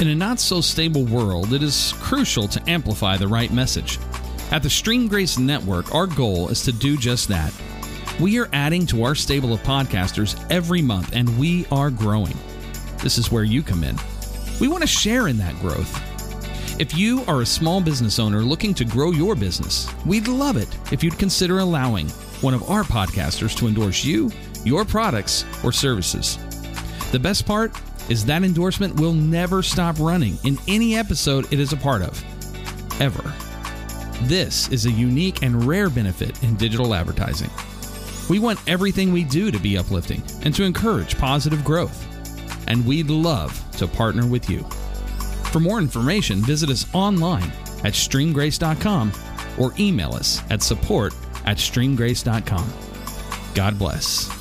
In a not so stable world, it is crucial to amplify the right message. At the Stream Grace Network, our goal is to do just that. We are adding to our stable of podcasters every month, and we are growing. This is where you come in. We want to share in that growth. If you are a small business owner looking to grow your business, we'd love it if you'd consider allowing one of our podcasters to endorse you, your products, or services. The best part is that endorsement will never stop running in any episode it is a part of, ever. This is a unique and rare benefit in digital advertising. We want everything we do to be uplifting and to encourage positive growth. And we'd love to partner with you. For more information, visit us online at streamgrace.com or email us at support at streamgrace.com. God bless.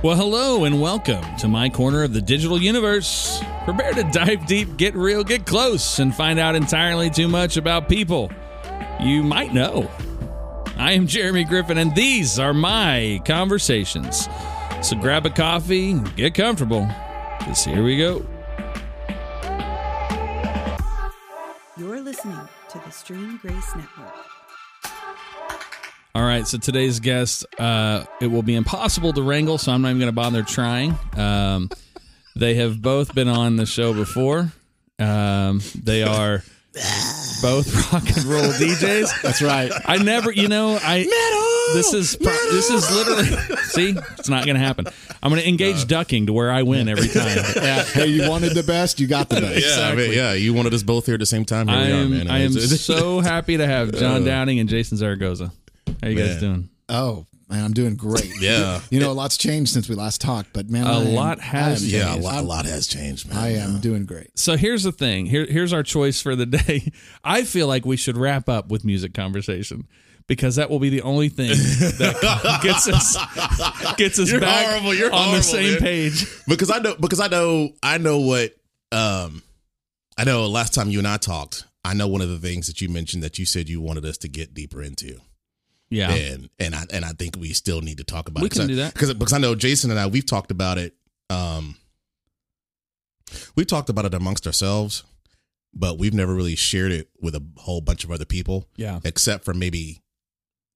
Well, hello and welcome to my corner of the digital universe. Prepare to dive deep, get real, get close, and find out entirely too much about people you might know. I am Jeremy Griffin, and these are my conversations. So grab a coffee, get comfortable, because here we go. You're listening to the Stream Grace Network. All right, so today's guest, uh, it will be impossible to wrangle, so I'm not even going to bother trying. Um, they have both been on the show before. Um, they are both rock and roll DJs. That's right. I never, you know, I Metal! this is pro- this is literally see, it's not going to happen. I'm going to engage ducking to where I win every time. Yeah. Hey, you wanted the best, you got the best. Yeah, I mean, yeah. You wanted us both here at the same time. Here I we are, am man. I am It's- it's- so happy to have John Downing and Jason Zaragoza. How you guys doing? Oh, man, I'm doing great. Yeah. You know, a lot's changed since we last talked, but man, A I am- lot has I am- yeah, a lot, a lot has changed, man. I am doing great. So here's the thing. Here, here's our choice for the day. I feel like we should wrap up with music conversation because that will be the only thing that gets us gets us You're back horrible. You're on the same man. page. because I know because I know I know what um I know last time you and I talked, I know one of the things that you mentioned that you said you wanted us to get deeper into. Yeah. And and I and I think we still need to talk about We it. can do that. Because because I know Jason and I we've talked about it um we've talked about it amongst ourselves, but we've never really shared it with a whole bunch of other people. Yeah. except for maybe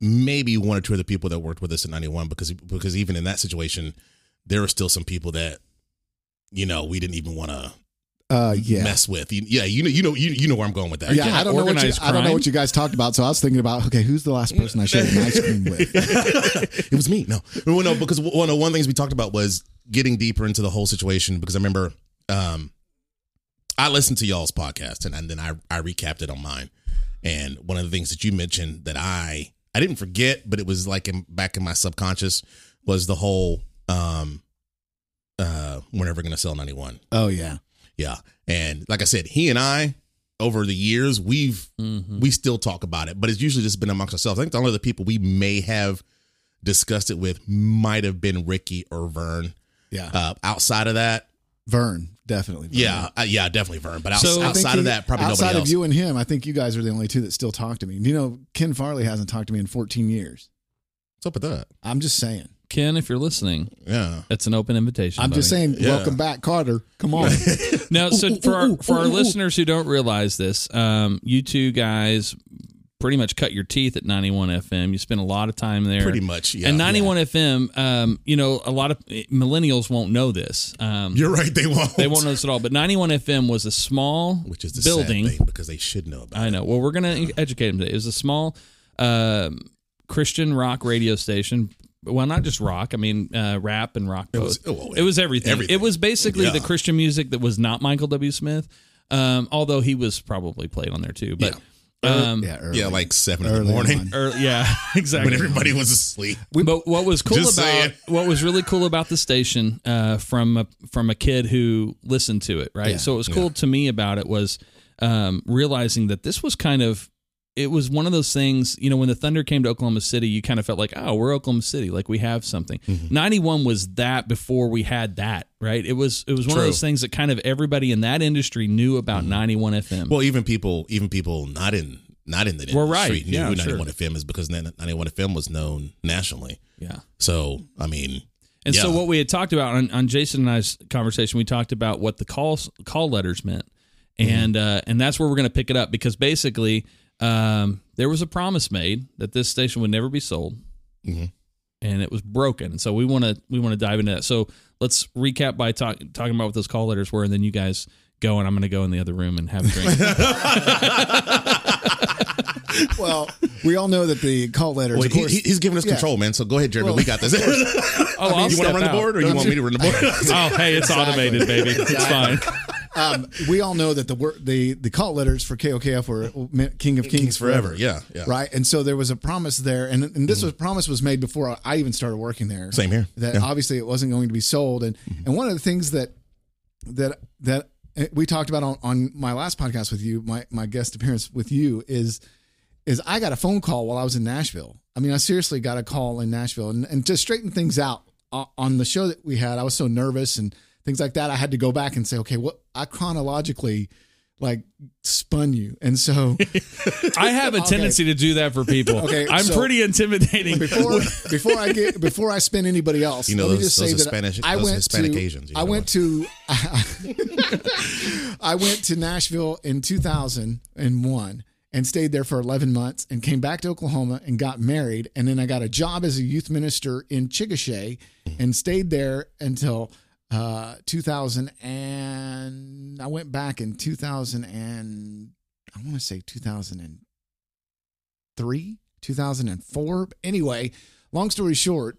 maybe one or two of the people that worked with us in 91 because because even in that situation there were still some people that you know we didn't even want to Uh, yeah. mess with. You- yeah you know you know you, you know where i'm going with that. Yeah, Yeah, I don't know what you, organized I don't know what you guys talked about, so I was thinking about okay, who's the last person I shared an ice cream with? it was me. No. Well, no because one of one of the things we talked about was getting deeper into the whole situation because i remember um i listened to y'all's podcast and, and then i i recapped it on mine. And one of the things that you mentioned that i i didn't forget but it was like in back in my subconscious was the whole um uh we're never gonna sell 91 Oh yeah, yeah and like i said he and i over the years we've Mhm. we still talk about it, but it's usually just been amongst ourselves. I think the only other people we may have discussed it with might have been Ricky or Vern. yeah. Uh, outside of that, Vern, definitely. Vern. yeah, uh, yeah, definitely Vern. But So- outside he- of that, probably outside of you and him, I think you guys are the only two that still talk to me. You know, Ken Farley hasn't talked to me in 14 years. What's up with that? I'm just saying. Ken, if you're listening, Yeah, it's an open invitation. I'm just saying. Yeah. Welcome back, Kotter. Come on. Now, so Ooh, ooh, for our, ooh, for our ooh, ooh. listeners who don't realize this, um, you two guys pretty much cut your teeth at 91 FM. You spend a lot of time there. pretty much. Yeah, and 91 FM, um, you know, a lot of millennials won't know this. Um, You're right. They won't. they won't know this at all. But 91 FM was a small Which is the building. sad thing because they should know about. I it. know. Well, we're going to educate them today. It was a small um, Christian rock radio station. Well, not just rock. I mean, uh, rap and rock. It was- oh, it was everything. everything. It was basically Yeah. the Christian music that was not Michael W. Smith. Um, although he was probably played on there too. But um, yeah, early. Yeah, like seven in the morning on. or- yeah, exactly. when everybody was asleep. but what was cool Just about saying. what was really cool about the station uh, from a, from a kid who listened to it, right? Yeah. so what was cool to me about it was um, realizing that this was kind of it was one of those things, you know, when the Thunder came to Oklahoma City, you kind of felt like, oh, we're Oklahoma City, like we have something. Mm-hmm. 91 was that before we had that, right? It was it was one of those things that kind of everybody in that industry knew about 91 FM. Mm-hmm. Well, even people, even people not in not in the Well, right. street knew Yeah, who sure. 91 FM is because 91 FM was known nationally. Yeah. So I mean, And so what we had talked about on, on Jason and I's conversation, we talked about what the call call letters meant, Mm-hmm. and uh, and that's where we're going to pick it up because basically um, there was a promise made that this station would never be sold, Mhm. and it was broken. So we want to we want to dive into that. So let's recap by talk, talking about what those call letters were, and then you guys go, and I'm going to go in the other room and have a drink. Well, we all know that the call letters, Wait, of course, he- he's giving us Yeah. control, man. So go ahead, Jeremy. Well, we got this. Oh, I'll you want to run the board, or you want me to run the board? oh, hey, it's automated, baby. It's fine. Um, we all know that the wor- the the call letters for KOKF were King of Kings, Kings forever. Yeah, yeah. Right, and so there was a promise there, and and this was promise was made before I- even started working there. Same here. That Yeah. Mm-hmm. obviously it wasn't going to be sold, and and one of the things that that that we talked about on, on my last podcast with you, my my guest appearance with you is is I got a phone call while I was in Nashville. I mean, I seriously got a call in Nashville, and, and to straighten things out uh, on the show that we had, I was so nervous and things like that. I had to go back and say, okay, what I chronologically like spun you, and so I have a Okay. tendency to do that for people. Okay, I'm so- pretty intimidating. before before I get before I spin anybody else, You know, let me those- just those say are that Spanish- I those are went Hispanic to Asians, you I went to I went to Nashville in 2001 and stayed there for 11 months and came back to Oklahoma and got married and then I got a job as a youth minister in Chickasha and stayed there until uh 2000 and I went back in 2000 and I want to say 2003 2004 anyway long story short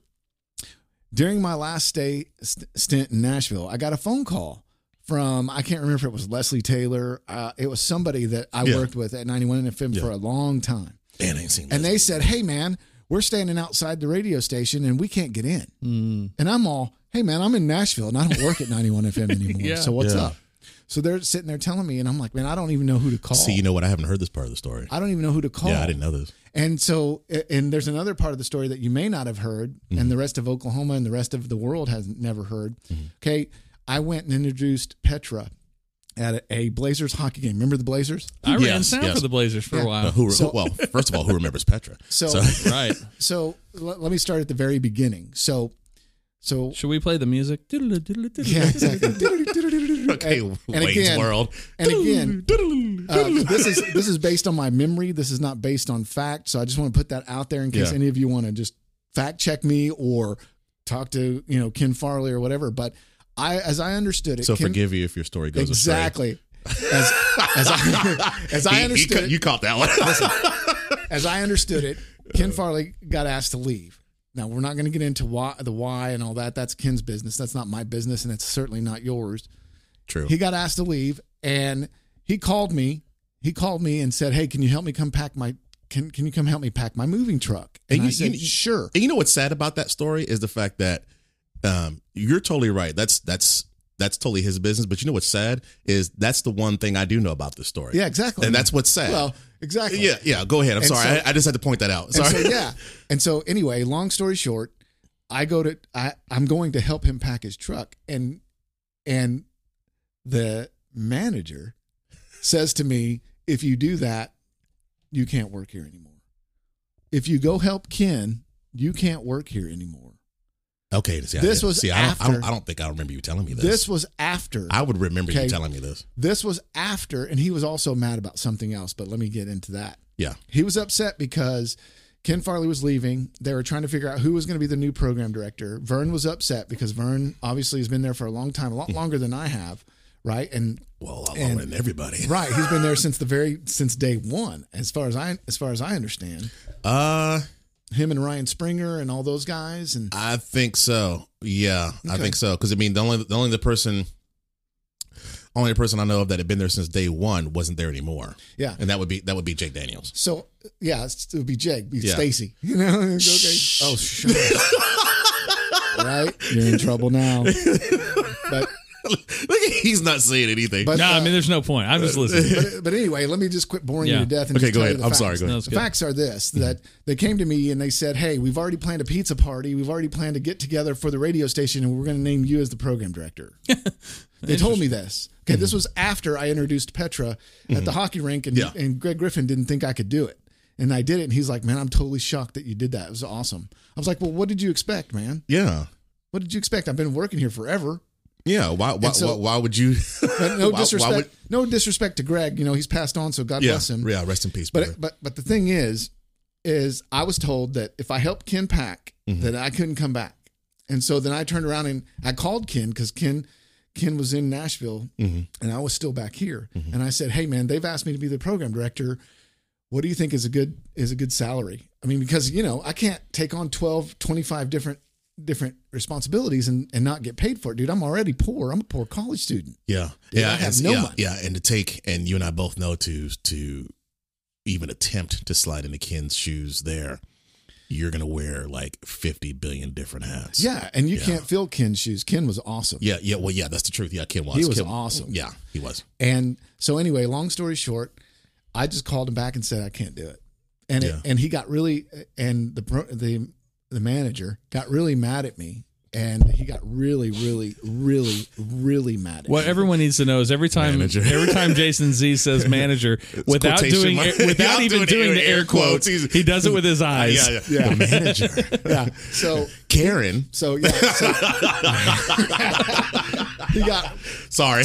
during my last stay st- stint in Nashville, I got a phone call from I can't remember if it was Leslie Taylor. Uh, it was somebody that I Yeah. worked with at 91 FM for a long time, Man, I ain't seen and this. they said, "Hey, man, we're standing outside the radio station and we can't get in." Mm. And I'm all, "Hey, man, I'm in Nashville and I don't work at 91 FM anymore. Yeah. So what's Yeah. up?" So they're sitting there telling me, and I'm like, "Man, I don't even know who to call. See, you know what? I haven't heard this part of the story. I don't even know who to call." Yeah, I didn't know this. And so, and there's another part of the story that you may not have heard, Mm-hmm. and the rest of Oklahoma and the rest of the world has never heard. Mm-hmm. Okay, I went and introduced Petra at a, a Blazers hockey game. Remember the Blazers? I ran Yes, sound yes. for the Blazers for a while. Who, So- well, first of all, who remembers Petra? So, right. so let, let me start at the very beginning. So, so Should we play the music? yeah, exactly. okay, And- Wayne's again- World. And again, uh, this is this is based on my memory. This is not based on fact. So I just want to put that out there in case Yeah. any of you want to just fact check me or talk to you know Ken Farley or whatever. But I, as I understood it, So Ken, forgive you if your story goes exactly as as I as I He- he understood cut- you caught that one. as I understood it, Ken Farley got asked to leave. Now we're not going to get into why the why and all that. That's Ken's business. That's not my business, and it's certainly not yours. True. He got asked to leave, and he called me. He called me and said, "Hey, can you help me come pack my can Can you come help me pack my moving truck?" And, And I you- said, you- "Sure." And you know what's sad about that story is the fact that um, you're totally right. That's that's that's totally his business. But you know what's sad is that's the one thing I do know about this story. Yeah, exactly. And that's what's sad. Well, exactly. yeah, yeah. Go ahead. I'm And sorry. so- I, I just had to point that out. And Sorry. so yeah. And so anyway, long story short, I go to I I'm going to help him pack his truck and and the manager says to me, if you do that, you can't work here anymore. If you go help Ken, you can't work here anymore. Okay. See, This was see. I don't, I after- don't. I don't think I remember you telling me this. This was after I would remember Okay. you telling me this. this was after and he was also mad about something else, but let me get into that. Yeah. He was upset because Ken Farley was leaving. They were trying to figure out who was going to be the new program director. Vern was upset because Vern obviously has been there for a long time, a lot longer than I have, right? And Well, a lot And- longer than everybody. right, he's been there since the very since day one, as far as I as far as I understand. Uh, Him and Ryan Springer and all those guys, and I think so. Yeah, I think so. Because I mean, the only the only the person, only person I know of that had been there since day one wasn't there anymore, yeah. and that would be that would be Jake Daniels. So yeah, it would be Jake, be Yeah. Stacy. You know, okay. Oh, right, you're in trouble now. But he's not saying anything. but No, I uh, mean, there's no point. I'm just listening. but, but anyway, let me just quit boring Yeah. you to death. And Okay, just go tell ahead. you the I'm facts. sorry, go ahead. No, The good. facts are this: mm-hmm. that they came to me and they said, "Hey, we've already planned a pizza party. We've already planned to get together for the radio station, and we're going to name you as the program director." They told me this. Okay, this mm-hmm. was after I introduced Petra at the mm-hmm. hockey rink, and, Yeah. and Greg Griffin didn't think I could do it. And I did it, and he's like, "Man, I'm totally shocked that you did that. It was awesome." I was like, "Well, what did you expect, man? Yeah. What did you expect? I've been working here forever." Yeah. Why? Why, so- why, why would you? No why- disrespect, would- no disrespect to Greg. You know, he's passed on, so God yeah. bless him. Yeah. Rest in peace, brother. But but but the thing is, is I was told that if I helped Ken pack, Mm-hmm. that I couldn't come back, and so then I turned around and I called Ken because Ken Ken was in Nashville Mm-hmm. and I was still back here, and I said, Hey man, they've asked me to be the program director. What do you think is a good is a good salary? I mean, because you know I can't take on 12, 25 different different responsibilities and, and not get paid for it, dude. I'm already poor. I'm a poor college student. Yeah, Dude, yeah, I have and, no yeah, money. yeah, and to take and you and I both know to to even attempt to slide into Ken's shoes there, you're gonna wear like fifty billion different hats. Yeah, and you Yeah. can't fill Ken's shoes. Ken was awesome. yeah, yeah. Well, yeah, that's the truth. Yeah, Ken was. He was Ken- awesome. Yeah, he was. And so anyway, long story short, I just called him back and said I can't do it. And Yeah. it, and he got really and the the the manager got really mad at me and he got really really really really mad at What me. everyone needs to know is every time Manager. every time Jason Z says manager without doing mark. without Without even doing doing air- the air air quotes, quotes. He does it with his eyes. Yeah, yeah. Yeah. The manager, yeah. So Karen. so yeah. So he got Sorry.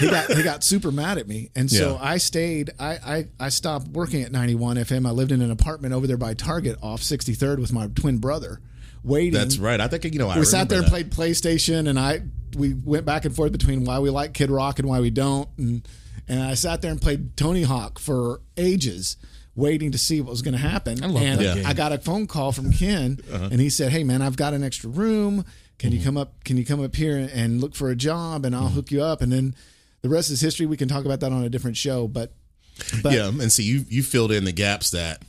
he got he got super mad at me, and so Yeah. I stayed. I, I I stopped working at 91 FM. I lived in an apartment over there by Target off 63rd with my twin brother, waiting. That's right. I think you know. I we sat there and remember played PlayStation, and I we went back and forth between why we like Kid Rock and why we don't, and and I sat there and played Tony Hawk for ages, waiting to see what was going to happen. I love and that game. I got a phone call from Ken, Uh-huh. and he said, "Hey man, I've got an extra room. Can Mm-hmm. you come up? Can you come up here and, and look for a job, and I'll hook you up?" And then the rest is history. We can talk about that on a different show, but. But. Yeah, and see, you you filled in the gaps that.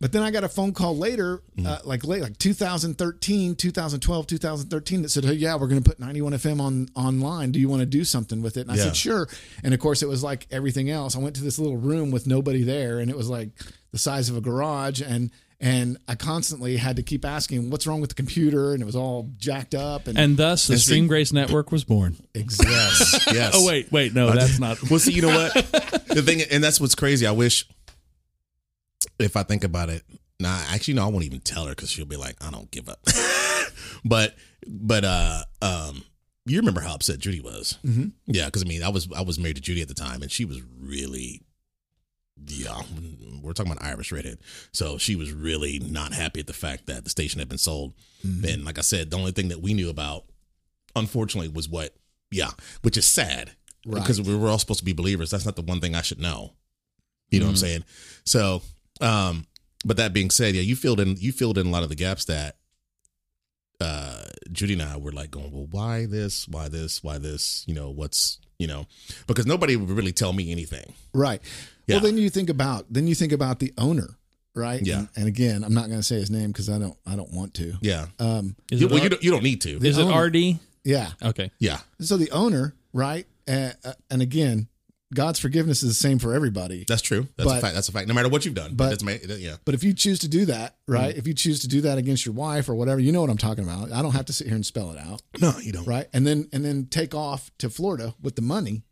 but then I got a phone call later, Mm-hmm. uh, like late, like 2013, 2012, 2013, that said, "Hey, yeah, we're going to put 91 FM on online. Do you want to do something with it?" And I Yeah. said, "Sure." And of course, it was like everything else. I went to this little room with nobody there, and it was like the size of a garage, and and I constantly had to keep asking, "What's wrong with the computer?" And it was all jacked up. And, And thus the Stream Grace Network was born. exactly. Yes. yes. Oh wait, wait, no, that's not. Well, see, you know what? the thing, and that's what's crazy. I wish, if I think about it, nah, actually, no, I won't even tell her because she'll be like, I don't give up. but, but, uh, um, you remember how upset Judy was? Mm-hmm. Yeah, because I mean, I was I was married to Judy at the time, and she was really, yeah, we're talking about Irish redhead, so she was really not happy at the fact that the station had been sold. And like I said, the only thing that we knew about, unfortunately, was what, yeah, which is sad Right. because we were all supposed to be believers. That's not the one thing I should know. You know what I'm saying? So, um, but that being said, yeah, you filled in you filled in a lot of the gaps that uh Judy and I were like going, well, why this? Why this? Why this? You know, what's you know, because nobody would really tell me anything. Right. Yeah. Well, then you think about then you think about the owner, right? Yeah. And, and again, I'm not going to say his name because I don't I don't want to. Yeah. Um, You- well, R- you don't, you don't need to. is it. RD? yeah. Okay. yeah. So the owner, right? Uh, uh, and again, God's forgiveness is the same for everybody. That's true. That's a fact. That's a fact. No matter what you've done. but- That's ma- yeah. But if you choose to do that, right? Mm-hmm. If you choose to do that against your wife or whatever, you know what I'm talking about. I don't have to sit here and spell it out, No, you don't. right? And then and then take off to Florida with the money,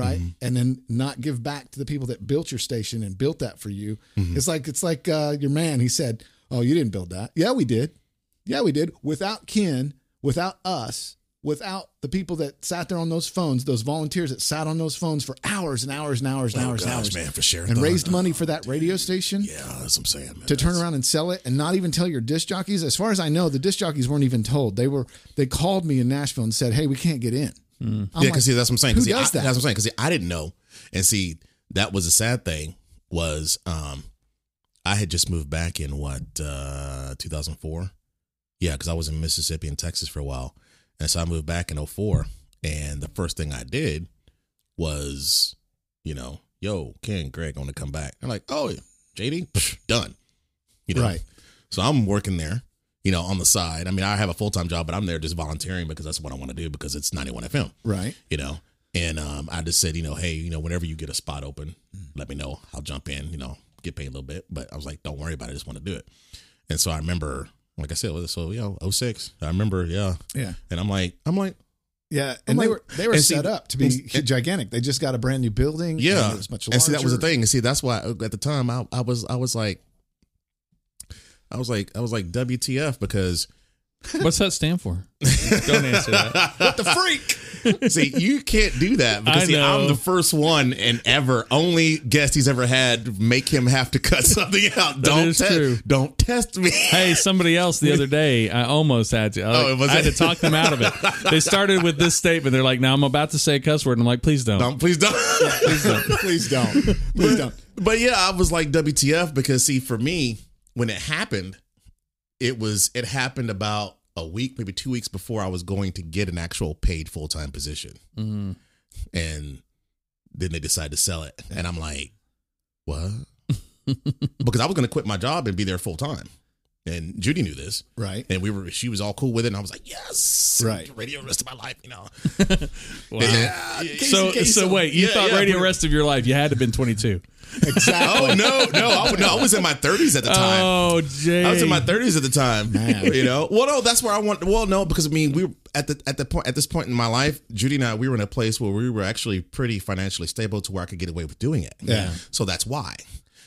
right? Mm-hmm. And then not give back to the people that built your station and built that for you. Mm-hmm. It's like it's like uh, your man. He said, "Oh, you didn't build that." Yeah, we did. Yeah, we did. Without Ken, without us, without the people that sat there on those phones, those volunteers that sat on those phones for hours and hours and hours and Oh, hours and hours, man, for sharing and thought. raised money for that radio station Yeah, that's what I'm saying, man. to turn around and sell it and not even tell your disc jockeys. As far as I know, the disc jockeys weren't even told. They were they called me in Nashville and said, "Hey, we can't get in." I'm yeah, like, because see, that's what I'm saying. who 'Cause see, does I, that? That's what I'm saying. Because I didn't know, and see, that was a sad thing. Was um, I had just moved back in what uh 2004. Yeah, because I was in Mississippi and Texas for a while, and so I moved back in 04. And the first thing I did was, you know, yo, Ken, Greg, I want to come back. I'm like, oh, JD, Psh, done. You know, Right. So I'm working there, you know, on the side. I mean, I have a full time job, but I'm there just volunteering because that's what I want to do because it's 91 FM right. you know. And um, I just said, you know, hey, you know, whenever you get a spot open, let me know. I'll jump in, you know, get paid a little bit. But I was like, don't worry about it. I just want to do it. And so I remember, like I said, so, you know, 06, I remember, yeah. Yeah. And I'm like, I'm like, Yeah, and like- they were they were and see- set up to be and- gigantic. They just got a brand new building. Yeah, it was much larger. and see that was the thing. And see that's why at the time I, I was I was like, I was like I was like WTF because What's that stand for? Don't answer that. what the freak? see, you can't do that because I see, I'm the first one and ever only guest he's ever had make him have to cut something out. don't is te- true. don't test me. Hey, somebody else the other day, I almost had to. I, Oh, was I had it? to talk them out of it. They started with this statement. They're like, "Now I'm about to say a cuss word." And I'm like, "Please don't." Don't please don't. Please don't. Please don't. Please don't. But yeah, I was like WTF because see, for me, when it happened, it was it happened about a week, maybe two weeks before I was going to get an actual paid full time position, Mhm. and then they decided to sell it, and I'm like, what? because I was going to quit my job and be there full time, and Judy knew this, Right. and we were she was all cool with it, and I was like, yes, Right. radio rest of my life, you know. Wow. Yeah. So, so wait, you Yeah, thought yeah, radio pretty- rest of your life? You had to have been 22. Exactly. Oh no, no, I, no, I was in my 30s at the time. Oh, Jay. I was in my thirties at the time. Man. You know, well, no, that's where I want. Well, no, because I mean, we were at the at the point at this point in my life, Judy and I, we were in a place where we were actually pretty financially stable to where I could get away with doing it. Yeah. So that's why.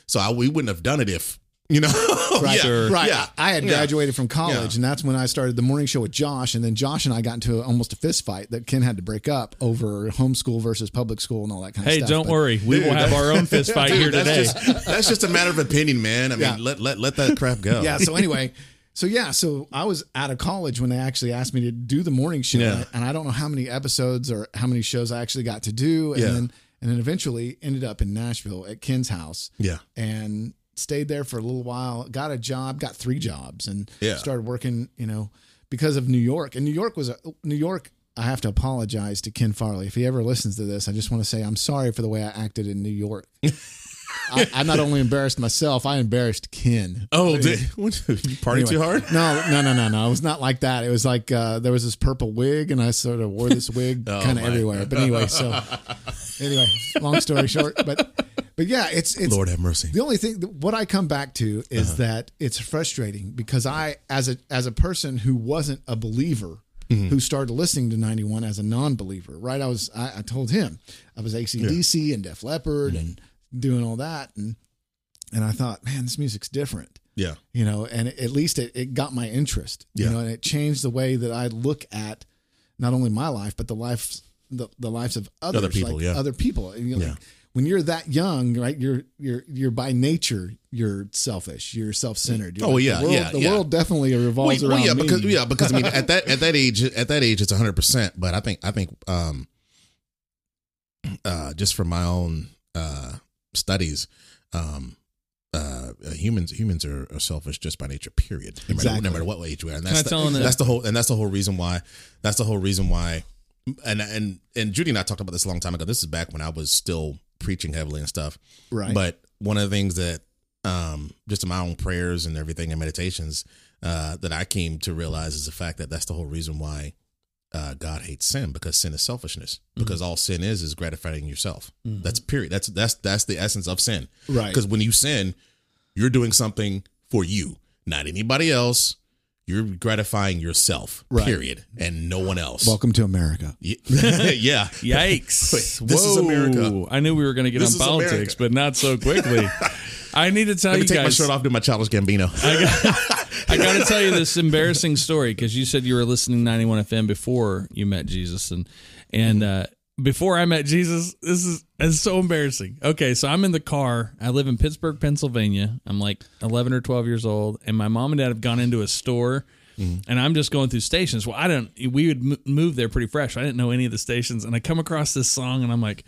So I, we wouldn't have done it if you know. Right, yeah, right. Yeah. I had Yeah. graduated from college, Yeah. and that's when I started the morning show with Josh. And then Josh and I got into almost a fist fight that Ken had to break up over homeschool versus public school and all that kind of stuff. Hey, don't But- worry. We Dude, will have our own fist fight here Dude, today. that's just that's just a matter of opinion, man. I mean, Yeah. let let let that crap go. yeah. So anyway, so yeah, so I was out of college when they actually asked me to do the morning show, Yeah. and I don't know how many episodes or how many shows I actually got to do, and Yeah. then and then eventually ended up in Nashville at Ken's house, yeah, and stayed there for a little while. Got a job, got three jobs, and Yeah. started working. You know, because of New York, and New York was a New York. I have to apologize to Ken Farley if he ever listens to this. I just want to say I'm sorry for the way I acted in New York. I, I not only embarrassed myself, I embarrassed Ken. Oh, did, what, you party Anyway, too hard? No, no, no, no, no. It was not like that. It was like uh, there was this purple wig, and I sort of wore this wig Oh, kind of everywhere. But anyway, so anyway, long story short, but but yeah, it's it's Lord have mercy. the only thing what I come back to is Uh-huh. that it's frustrating because I as a as a person who wasn't a believer Mm-hmm. who started listening to 91 as a non-believer, right? I was I, I told him I was ACDC and Def Leppard and Mm-hmm. doing all that and and I thought, man, this music's different Yeah, you know, and at least it, it got my interest, you Yeah. know, and it changed the way that I look at not only my life, but the lives, the, the lives of others, Other people, like yeah. other people. You're Yeah. like, when you're that young, right, you're, you're, you're by nature, you're selfish, you're self-centered. You're Oh, like, yeah, the world, yeah, the yeah. world definitely revolves well, around yeah, me. because yeah, because I mean, at that at that age, at that age, it's hundred percent. But I think I think um, uh, just from my own uh studies, um, uh, humans humans are, are selfish just by nature. Period. No matter, Exactly. no matter what age we are, and Can that's the, tell him that- that's the whole and that's the whole reason why that's the whole reason why. And and and Judy and I talked about this a long time ago. This is back when I was still preaching heavily and stuff. right. But one of the things that, um, just in my own prayers and everything and meditations, uh, that I came to realize is the fact that that's the whole reason why uh, God hates sin because sin is selfishness. Because all sin is is gratifying yourself. That's period. That's that's that's the essence of sin. Right. Because when you sin, you're doing something for you, not anybody else. You're gratifying yourself. Right. Period, and no one else. Welcome to America. Ye- yeah. Yikes. Wait, this is America. I knew we were going to get This on politics, America. but not so quickly. I need to tell Let me you take my shirt off, do my childish Gambino. I got, I got to tell you this embarrassing story because you said you were listening to 91 FM before you met Jesus, and and uh, before I met Jesus, this is it's so embarrassing. Okay, so I'm in the car. I live in Pittsburgh, Pennsylvania. I'm like 11 or 12 years old, and my mom and dad have gone into a store. Mm-hmm. And I'm just going through stations. Well, I don't. We would move there pretty fresh. I didn't know any of the stations, and I come across this song, and I'm like,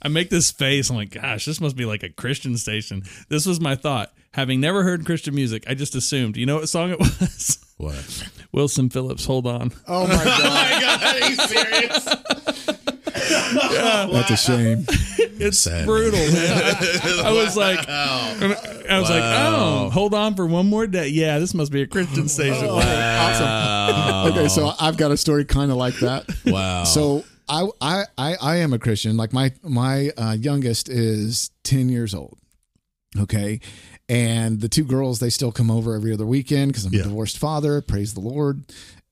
I make this face. I'm like, gosh, this must be like a Christian station. This was my thought. Having never heard Christian music, I just assumed. You know what song it was? What? Wilson Phillips. Hold on. Oh my God. Oh my god, are you serious? That's a shame. It's Sad, brutal, man. I, I was like, I was like, oh, hold on for one more day. Yeah, this must be a Christian station. Awesome. okay, so I've got a story kind of like that. Wow. So I, I I I am a Christian. Like my my uh, youngest is ten years old. Okay, and the two girls they still come over every other weekend because I'm Yeah. a divorced father. Praise the Lord.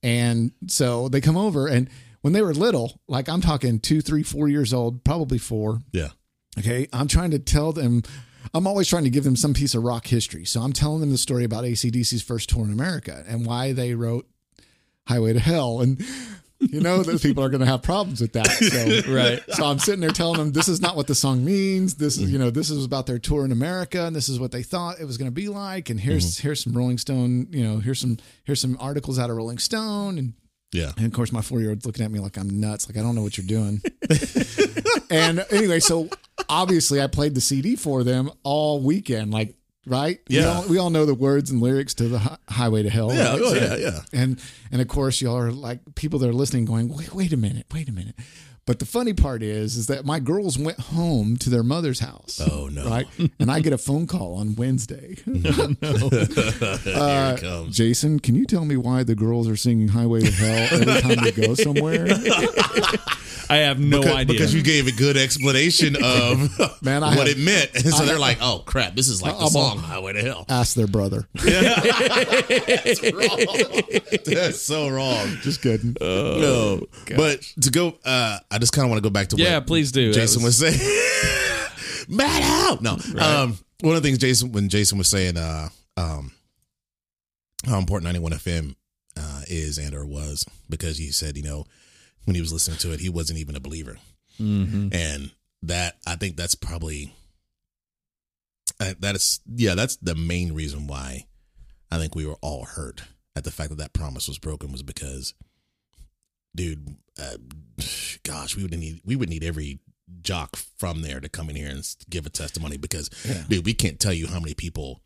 And so they come over, and when they were little, like I'm talking two, three, four years old, probably four. Yeah. Okay. I'm trying to tell them, I'm always trying to give them some piece of rock history. So I'm telling them the story about ACDC's first tour in America and why they wrote Highway to Hell. And you know those people are going to have problems with that. So, Right. So I'm sitting there telling them this is not what the song means. This is, you know, this is about their tour in America, and this is what they thought it was going to be like. And here's mm-hmm. here's some Rolling Stone, you know, here's some here's some articles out of Rolling Stone, and Yeah. and of course, my four year old's looking at me like I'm nuts. Like, I don't know what you're doing. and anyway, so obviously I played the CD for them all weekend. Like, right? We Yeah. all, we all know the words and lyrics to the hi- Highway to Hell. Yeah. right? Oh, yeah. Yeah. And, and of course, y'all are like people that are listening going, wait, wait a minute, wait a minute. But the funny part is, is that my girls went home to their mother's house. Oh, no. Right. And I get a phone call on Wednesday. no, Here it comes. Jason, can you tell me why the girls are singing Highway to Hell every time they go somewhere? I have no because, idea. because you gave a good explanation of Man, I what have- it meant, and so they're like, "Oh crap, this is like the I'm song a- Highway to Hell." Ask their brother. That's wrong. That's so wrong. Just kidding. no, but to go, uh, I just kind of want to go back to Yeah, what please do. Jason was, was- saying. Mad out. No, um, one of the things Jason when Jason was saying, uh, um, how important ninety one FM uh, is and or was because he said, you know, when he was listening to it, he wasn't even a believer. Mhm. and that I think that's probably uh, that is yeah that's the main reason why I think we were all hurt at the fact that that promise was broken was because dude uh, gosh we would need we would need every jock from there to come in here and give a testimony because Yeah. dude we can't tell you how many people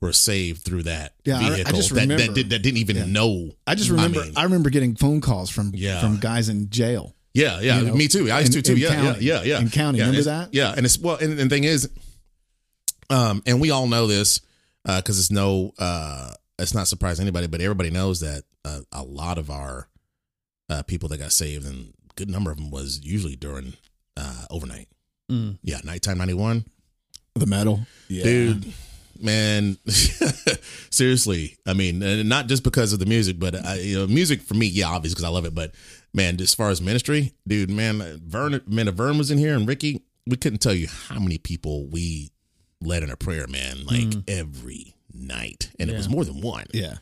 were saved through that Yeah, I- I vehicle just that, that, did, that didn't even Yeah. know I just remember. I, mean, remember getting phone calls from Yeah. from guys in jail. Yeah, yeah, you know, me too. I used in- to too. Yeah, county. yeah, yeah, yeah. In county, yeah, remember that? Yeah, and it's well, and, the thing is, um, and we all know this because it's no, uh, it's not surprising anybody, but everybody knows that uh, a lot of our uh, people that got saved, and a good number of them was usually during uh, overnight. Mm. Yeah, nighttime ninety one, The metal, yeah. dude. Man, seriously. I mean, and not just because of the music, but uh, you know, music for me, yeah, obviously because I love it. But man, as far as ministry, dude, man, Vern, man, if Vern was in here and Ricky, we couldn't tell you how many people we led in a prayer, man, like every night, and it was more than one. Yeah.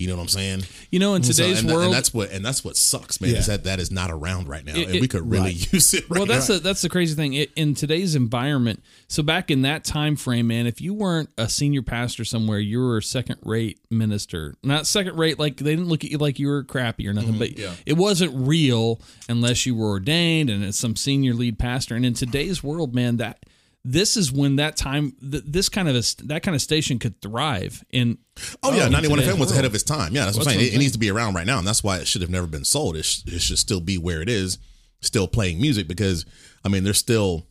You know what I'm saying? You know, in So- today's and, that- world, and that's what and that's what sucks, man. Is that that is not around right now, It- and we could really use it. Right well, that's now. the that's the crazy thing it, in today's environment. So back in that time frame, man, if you weren't a senior pastor somewhere, you were a second rate minister. Not second rate, like they didn't look at you like you were crappy or nothing, mm-hmm. but it wasn't real unless you were ordained and it's some senior lead pastor. And in today's world, man, that this is when that time th- this kind of a, that kind of station could thrive in Oh yeah, in 91 FM was ahead of its time. Yeah, that's what I'm saying. It, it needs to be around right now, and that's why it should have never been sold. It, sh- it should still be where it is, still playing music because I mean, there's still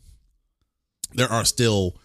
there are still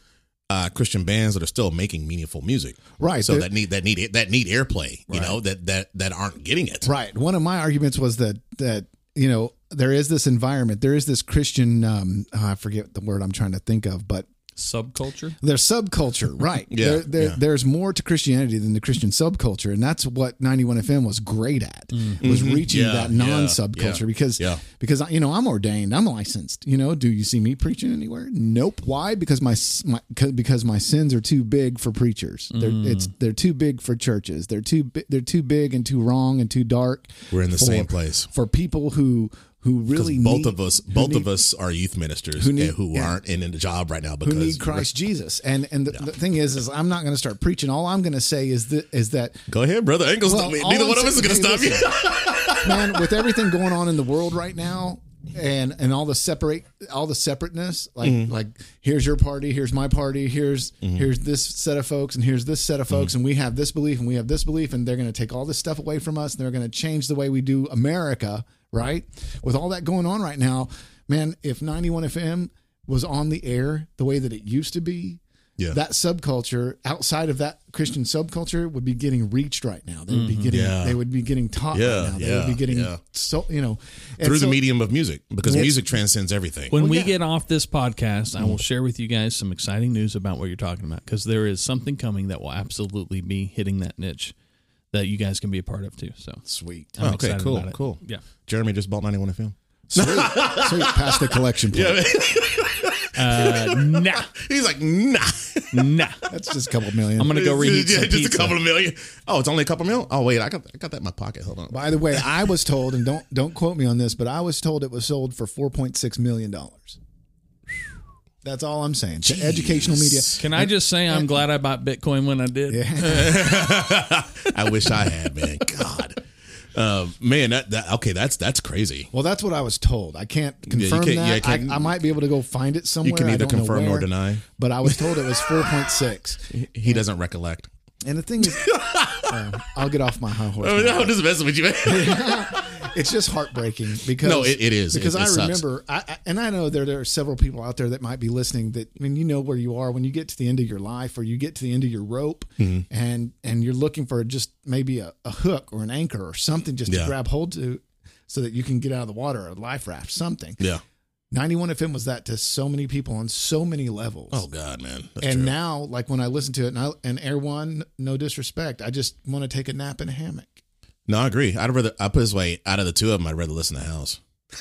uh, Christian bands that are still making meaningful music, Right. So There- that need that need that need airplay, you know, that that that aren't getting it. Right. One of my arguments was that that you know there is this environment, there is this Christian. Um, oh, I forget the word I'm trying to think of, but subculture. there's subculture. Right. Yeah, There, there, yeah. There's more to Christianity than the Christian subculture, and that's what 91 FM was great at was reaching Mm-hmm. Yeah, that non subculture yeah, because yeah. because you know I'm ordained, I'm licensed. You know, do you see me preaching anywhere? Nope. Why? Because my, my because my sins are too big for preachers. They're Mm. it's they're too big for churches. They're too they're too big and too wrong and too dark. We're in the for- same place. for people who who Because really both need, of us, both need- of us are youth ministers who who, need- who yeah. aren't in, in a job right now who need Christ Jesus. And and the, the thing is, is I'm not going to start preaching. All I'm going to say is that is that Go ahead, brother. Ain't Well, stop me. Neither I'm one of us is gonna hey, stop you. man, with everything going on in the world right now, and and all the separate all the separateness, like Mm-hmm. like here's your party, here's my party, here's here's this set of folks, and here's this set of folks, Mm-hmm. and we have this belief and we have this belief, and they're going to take all this stuff away from us, and they're going to change the way we do America, right? With all that going on right now, man, if 91 FM was on the air the way that it used to be. Yeah. That subculture outside of that Christian subculture would be getting reached right now. They would be getting Mm-hmm. Yeah. they would be getting taught Yeah, right now. They would be getting yeah. so you know and Through so- the medium of music, because music transcends everything. When we yeah. get off this podcast, I will share with you guys some exciting news about what you're talking about because there is something coming that will absolutely be hitting that niche that you guys can be a part of too. So Sweet. I'm Oh, okay, excited cool, about it. cool. Yeah. Jeremy just bought 91 FM. Sweet. Sweet. Pass the collection plate. Uh, nah, He's like, nah. nah. That's just a couple million. I'm gonna go reheat yeah, some just pizza. a couple of million. Oh, it's only a couple million. Oh wait, I got I got that in my pocket. Hold on. By the way, I was told, and don't don't quote me on this, but I was told it was sold for four point six million dollars. That's all I'm saying. To educational media. Can I just say I'm glad I bought Bitcoin when I did? Yeah. I wish I had, man. God, uh, man, that, that okay. That's that's crazy. Well, that's what I was told. I can't you confirm can't- that. yeah, can't- I, I might be able to go find it somewhere. You can I neither don't know confirm nor where, deny. But I was told it was four point six. He doesn't recollect. And the thing is, uh, I'll get off my high horse. Oh, no, I'm just messing with you. It's just heartbreaking because No, it- it is. because It- it I sucks. remember, I, I, and I know there there are several people out there that might be listening. That I mean, you know where you are when you get to the end of your life, or you get to the end of your rope, Mm-hmm. and and you're looking for just maybe a, a hook or an anchor or something just Yeah. to grab hold to, so that you can get out of the water, or a life raft, something. yeah. 91 FM was that to so many people on so many levels. Oh God, man. That's and true. now, like when I listen to it, and, I, and Air One, no disrespect, I just want to take a nap in a hammock. no, I agree. I'd rather. I put this way: out of the two of them, I'd rather listen to House.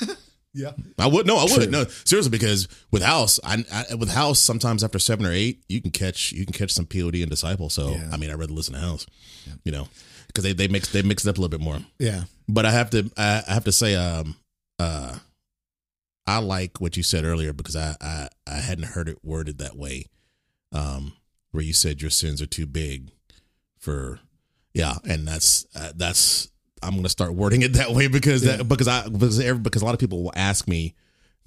Yeah. I would no, I wouldn't. No, seriously, because with House, I, I with House, sometimes after seven or eight, you can catch you can catch some POD and Disciple. So Yeah. I mean, I'd rather listen to House. You know, because they they mix they mix it up a little bit more. Yeah. But I have to I, I have to say um uh I like what you said earlier because I I, I hadn't heard it worded that way. Um where you said your sins are too big for yeah, and that's uh, that's I'm going to start wording it that way because Yeah. that because I because every, because a lot of people will ask me,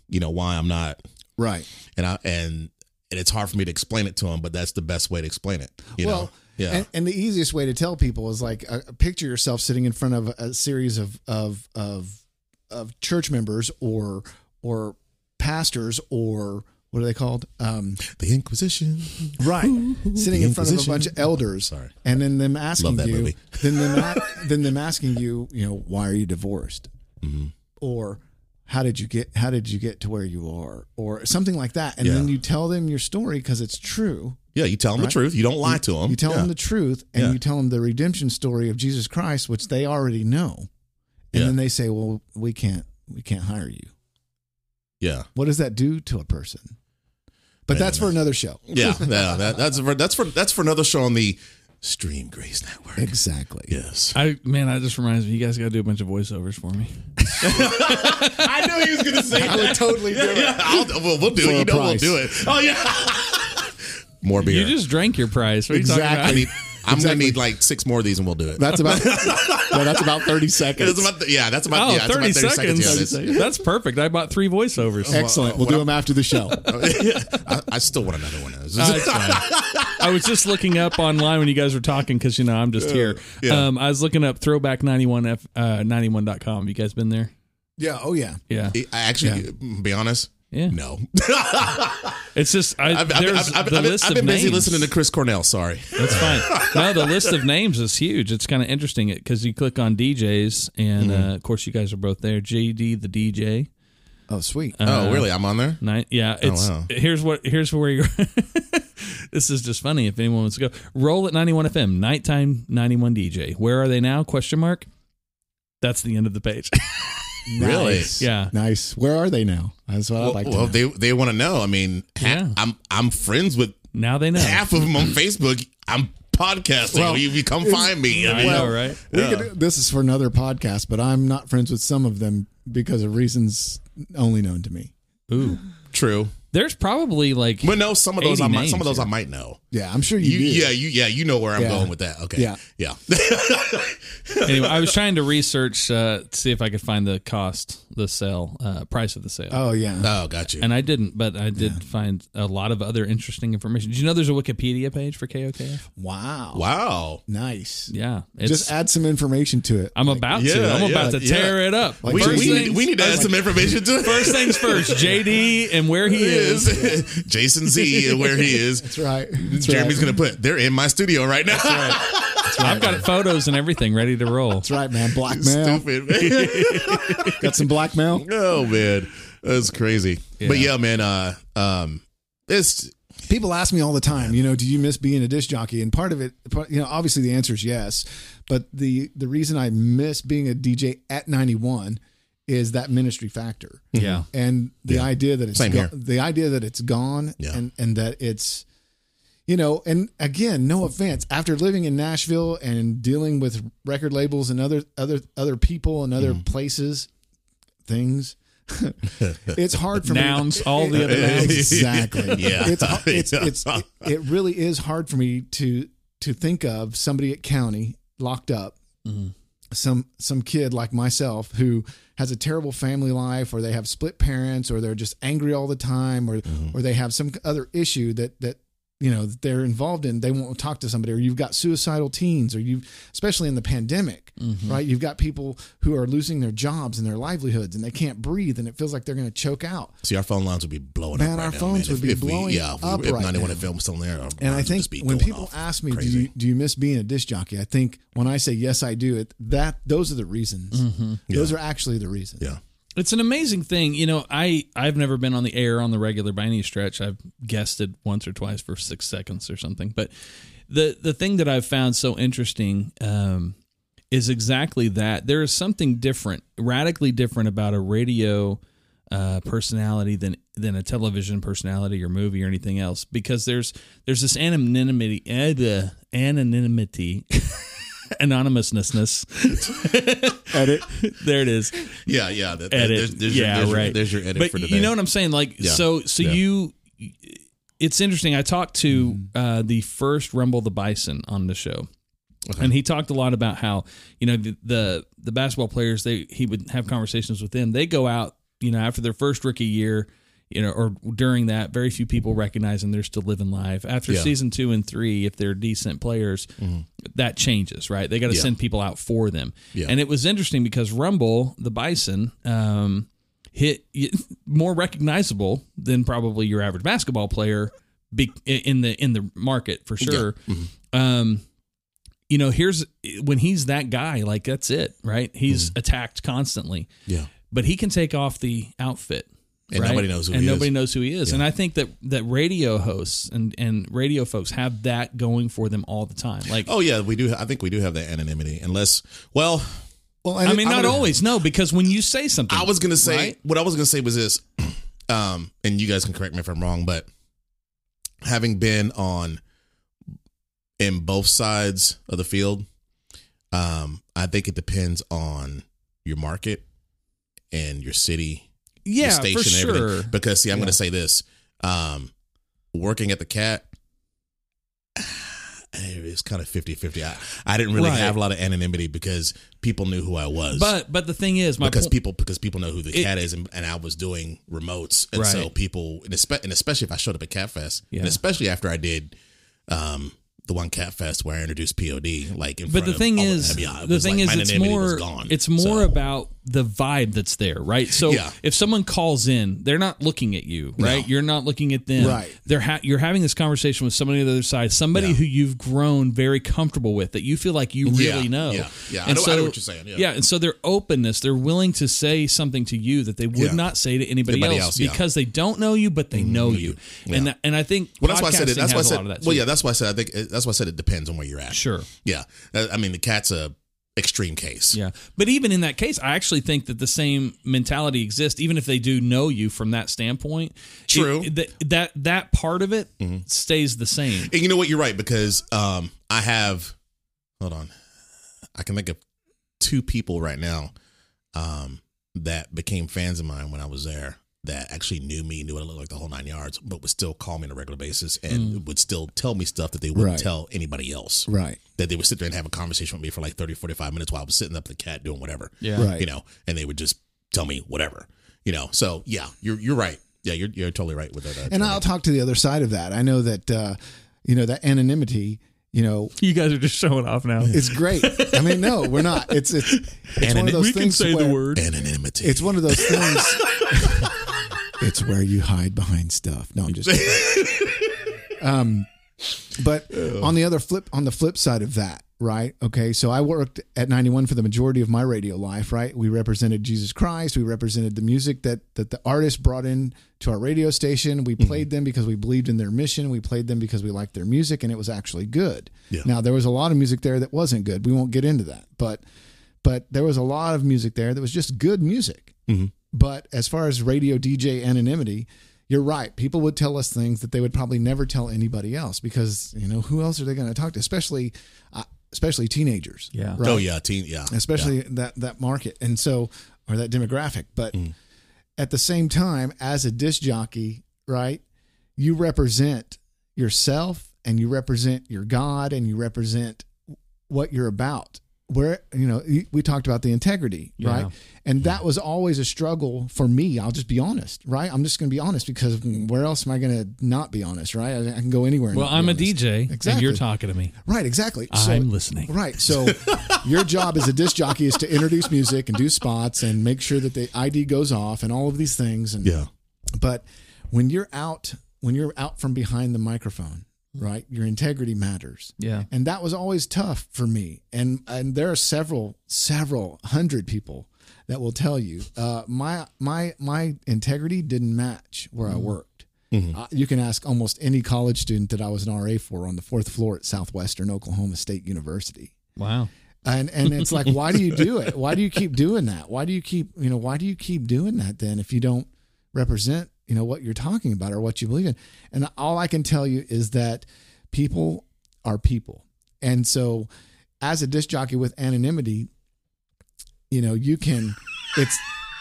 you know, why I'm not Right. and I and and it's hard for me to explain it to them, but that's the best way to explain it. You well, know? Yeah. And, and the easiest way to tell people is like uh, picture yourself sitting in front of a series of of of of church members or or pastors or what are they called? Um, the Inquisition. right, sitting in front of a bunch of elders, Sorry. and then them asking you, movie. then them then them asking you, you know, why are you divorced, Mm-hmm. or how did you get how did you get to where you are, or something like that, and Yeah. then you tell them your story because it's true, Yeah, you tell them Right. the truth. You don't lie to them. You tell yeah. them the truth and Yeah. you tell them the redemption story of Jesus Christ, which they already know. And then they say, "Well, we can't we can't hire you." Yeah. What does that do to a person? But Man, that's for another show. Yeah, yeah, that, that's for that's for that's for another show on the Stream Grace Network. Exactly. Yes, I man, that just reminds me. You guys got to do a bunch of voiceovers for me. I knew he was going to say. I would totally do it. Yeah, I'll, we'll, we'll do For it. a You know, we'll do it. Oh yeah, more beer. You just drank your prize. What are you Exactly. talking I about? need, I'm Exactly. going to need like six more of these, and we'll do it. That's about yeah, that's about 30 seconds. That's about the- yeah, that's about Oh, yeah, that's 30 about 30 seconds. seconds. Yeah, that's- That's perfect. I bought three voiceovers. Excellent. We'll What do I'm- them after the show. I, I still want another one. Uh, it's fine. I was just looking up online when you guys were talking because you know I'm just here. yeah. Um, I was looking up throwback 91 f uh, 91.com. You guys been there? yeah, oh yeah. Yeah, I actually, be honest, yeah. no. It's just I, I've, I've, there's I've, I've, the I've, list I've of been busy names. listening to Chris Cornell. Sorry. That's fine. No, the list of names is huge. It's kind of interesting because you click on DJs, and Mm-hmm. uh, of course you guys are both there. JD the DJ. Oh, sweet. oh, really? I'm on there. Night, yeah. It's wow. here's what here's where you're. this is just funny. If anyone wants to go, roll at 91 FM, nighttime 91 DJ. Where are they now? Question mark. That's the end of the page. Really? Nice. Yeah. Nice. Where are they now? That's what I'd Well, like to well know. they they want to know. I mean, ha- Yeah. I'm I'm friends with now they know. half of them on Facebook. I'm podcasting. Well, you, you come find me. I I mean, know, right? We Yeah. could, this is for another podcast, but I'm not friends with some of them because of reasons only known to me. Ooh, True. there's probably like But no, some of those I might, some of names those I might know. Yeah, I'm sure you, You, do. yeah, you yeah, you know where I'm Yeah. going with that. Okay. Yeah. Yeah. anyway. I was trying to research uh, to see if I could find the cost, the sale, uh, price of the sale. Oh yeah. oh, got you. and I didn't, but I did find a lot of other interesting information. Did you know there's a Wikipedia page for KOKF? wow. wow. Nice. Yeah, it's, Just add some information to it. I'm about to. I'm about to tear yeah. it up. Like We, first, we, things, need, we need to add some information to it. first things first. JD and where he is. is Jason Z and where he is. That's right. That's Jeremy's right. gonna put. They're in my studio right now. I've got photos and everything ready to roll. That's right, man. Blackmail. Stupid. Man. Got some blackmail. oh man, that's crazy. But yeah, man. Uh, um, it's People ask me all the time, you know, do you miss being a disc jockey? And part of it, you know, obviously the answer is yes. but the the reason I miss being a DJ at 91 is that ministry factor. Yeah. And the Yeah. idea that it's Same go- here. the idea that it's gone Yeah. and and that it's you know, and again, no offense. After living in Nashville and dealing with record labels and other other other people and other mm-hmm. places, things, it's hard for Nouns, me. all the other nouns. exactly. Yeah. it's it's it's it, it really is hard for me to to think of somebody at county locked up, mm-hmm. some some kid like myself who has a terrible family life, or they have split parents, or they're just angry all the time, or mm-hmm. or they have some other issue that that you know that they're involved in. They won't talk to somebody, or you've got suicidal teens, or you especially in the pandemic, mm-hmm. right? You've got people who are losing their jobs and their livelihoods, and they can't breathe, and it feels like they're going to choke out. See, our phone lines would be blowing Man, up. Right our now, phones man. would be blowing yeah, if, we- up if right 91 now. FM still there. And I think when people ask me, do you do you miss being a disc jockey? I think when I say yes, I do. It that those are the reasons. Mm-hmm. Those are actually the reasons. Yeah. It's an amazing thing. You know, I I've never been on the air on the regular by any stretch. I've guested once or twice for six seconds or something. But the the thing that I've found so interesting um, is exactly that. There is something different, radically different about a radio uh, personality than than a television personality or movie or anything else because there's there's this anonymity uh, anonymity anonymousness Edit. there it is Yeah, yeah. That, edit. There's, there's yeah, your, there's right. Your, there's your edit but for today. you know what I'm saying? Like, Yeah. so, so Yeah. you, it's interesting. I talked to Mm-hmm. uh, the first Rumble the Bison on the show. And he talked a lot about how you know the, the the basketball players they he would have conversations with them. They go out you know after their first rookie year, you know, or during that, very few people recognize them. They're still living life. After Yeah. season two and three, if they're decent players, that changes, right? They got to Yeah. send people out for them. Yeah. And it was interesting because Rumble, the Bison, um, hit more recognizable than probably your average basketball player be, in the in the market for sure. Mm-hmm. Um, you know, here's when he's that guy, like that's it, right? He's Mm-hmm. attacked constantly, Yeah. but he can take off the outfit. And right? nobody knows who and he is. nobody knows who he is. And I think that that radio hosts and and radio folks have that going for them all the time. Like, Oh yeah, we do. I think we do have that anonymity, unless. Well, Well, I mean, I'm not always, no, because when you say something, I was gonna say right? what I was gonna say was this, um, and you guys can correct me if I'm wrong, but having been on in both sides of the field, um, I think it depends on your market and your city, yeah, your station, for and sure. everything. Because see, I'm Yeah. gonna say this, um, working at the cat. It's kind of 50 50. I, I didn't really Right. have a lot of anonymity because people knew who I was But but the thing is, my because point- people because people know who the It- cat is and, and I was doing remotes and so people and, espe- and especially if I showed up at Cat Fest Yeah. and especially after I did um the one Cat Fest where I introduced POD like in but front the of thing all is, the, the thing like is, my it's more gone. it's more So, about the vibe that's there, right? So Yeah. if someone calls in, they're not looking at you, right? No. You're not looking at them, Right. They're ha- you're having this conversation with somebody on the other side, somebody Yeah. who you've grown very comfortable with, that you feel like you Yeah. really know. Yeah. Yeah. I know- I know what you're saying. Yeah. and so their openness, they're willing to say something to you that they would Yeah. not say to anybody, Anybody else, else, yeah. Mm-hmm. because they don't know you, but they know you, and and I think well that's why I said it that's why I said that well yeah that's why I said I think it- that's why I said it depends on where you're at sure. yeah I mean the cat's a extreme case Yeah. But even in that case, I actually think that the same mentality exists, even if they do know you from that standpoint. True. It- that, that that part of it stays the same. And you know what? You're right because um, I have. Hold on, I can think of two people right now um, that became fans of mine when I was there. That actually knew me, knew what I looked like the whole nine yards, but would still call me on a regular basis and would still tell me stuff that they wouldn't Right. tell anybody else. Right. That they would sit there and have a conversation with me for like 30, 45 minutes while I was sitting up the cat doing whatever. Yeah. Right. You know, and they would just tell me whatever. You know, so yeah, you're you're right. Yeah, you're you're totally right with that. uh, And I'll talk to the other side of that. I know that uh, you know that anonymity. You know, You guys are just showing off now. it's great. I mean, no, we're not. It's it's it's one of those we can things say the where- word. anonymity. It's one of those things. it's where you hide behind stuff. No, I'm just. Kidding. um, but on the other flip, on the flip side of that, right? Okay, so I worked at 91 for the majority of my radio life, right? We represented Jesus Christ. We represented the music that that the artists brought in to our radio station. We played them because we believed in their mission. We played them because we liked their music and it was actually good. Yeah. Now there was a lot of music there that wasn't good. We won't get into that, but but there was a lot of music there that was just good music. But as far as radio DJ anonymity, you're right. People would tell us things that they would probably never tell anybody else because you know who else are they going to talk to? Especially, uh, especially teenagers. Yeah. Right? Oh yeah, teen. Yeah, especially that that market and so or that demographic but at the same time as a disc jockey right you represent yourself and you represent your god and you represent what you're about where you know we talked about the integrity Yeah. right and that was always a struggle for me i'll just be honest right i'm just going to be honest because where else am i going to not be honest right i, I can go anywhere and Well, not I'm a honest. DJ, and Exactly. you're talking to me. right exactly So- I'm listening. Right. So your job as a disc jockey is to introduce music and do spots and make sure that the ID goes off and all of these things. And yeah, but when you're out, when you're out from behind the microphone, right, your integrity matters. Yeah. And that was always tough for me. And and there are several, several hundred people that will tell you, uh, my my my integrity didn't match where I worked. Uh, you can ask almost any college student that I was an RA for on the fourth floor at Southwestern Oklahoma State University Wow. and and it's like why do you do it why do you keep doing that why do you keep you know why do you keep doing that then if you don't represent you know what you're talking about or what you believe in and all i can tell you is that people are people and so as a disc jockey with anonymity you know you can it's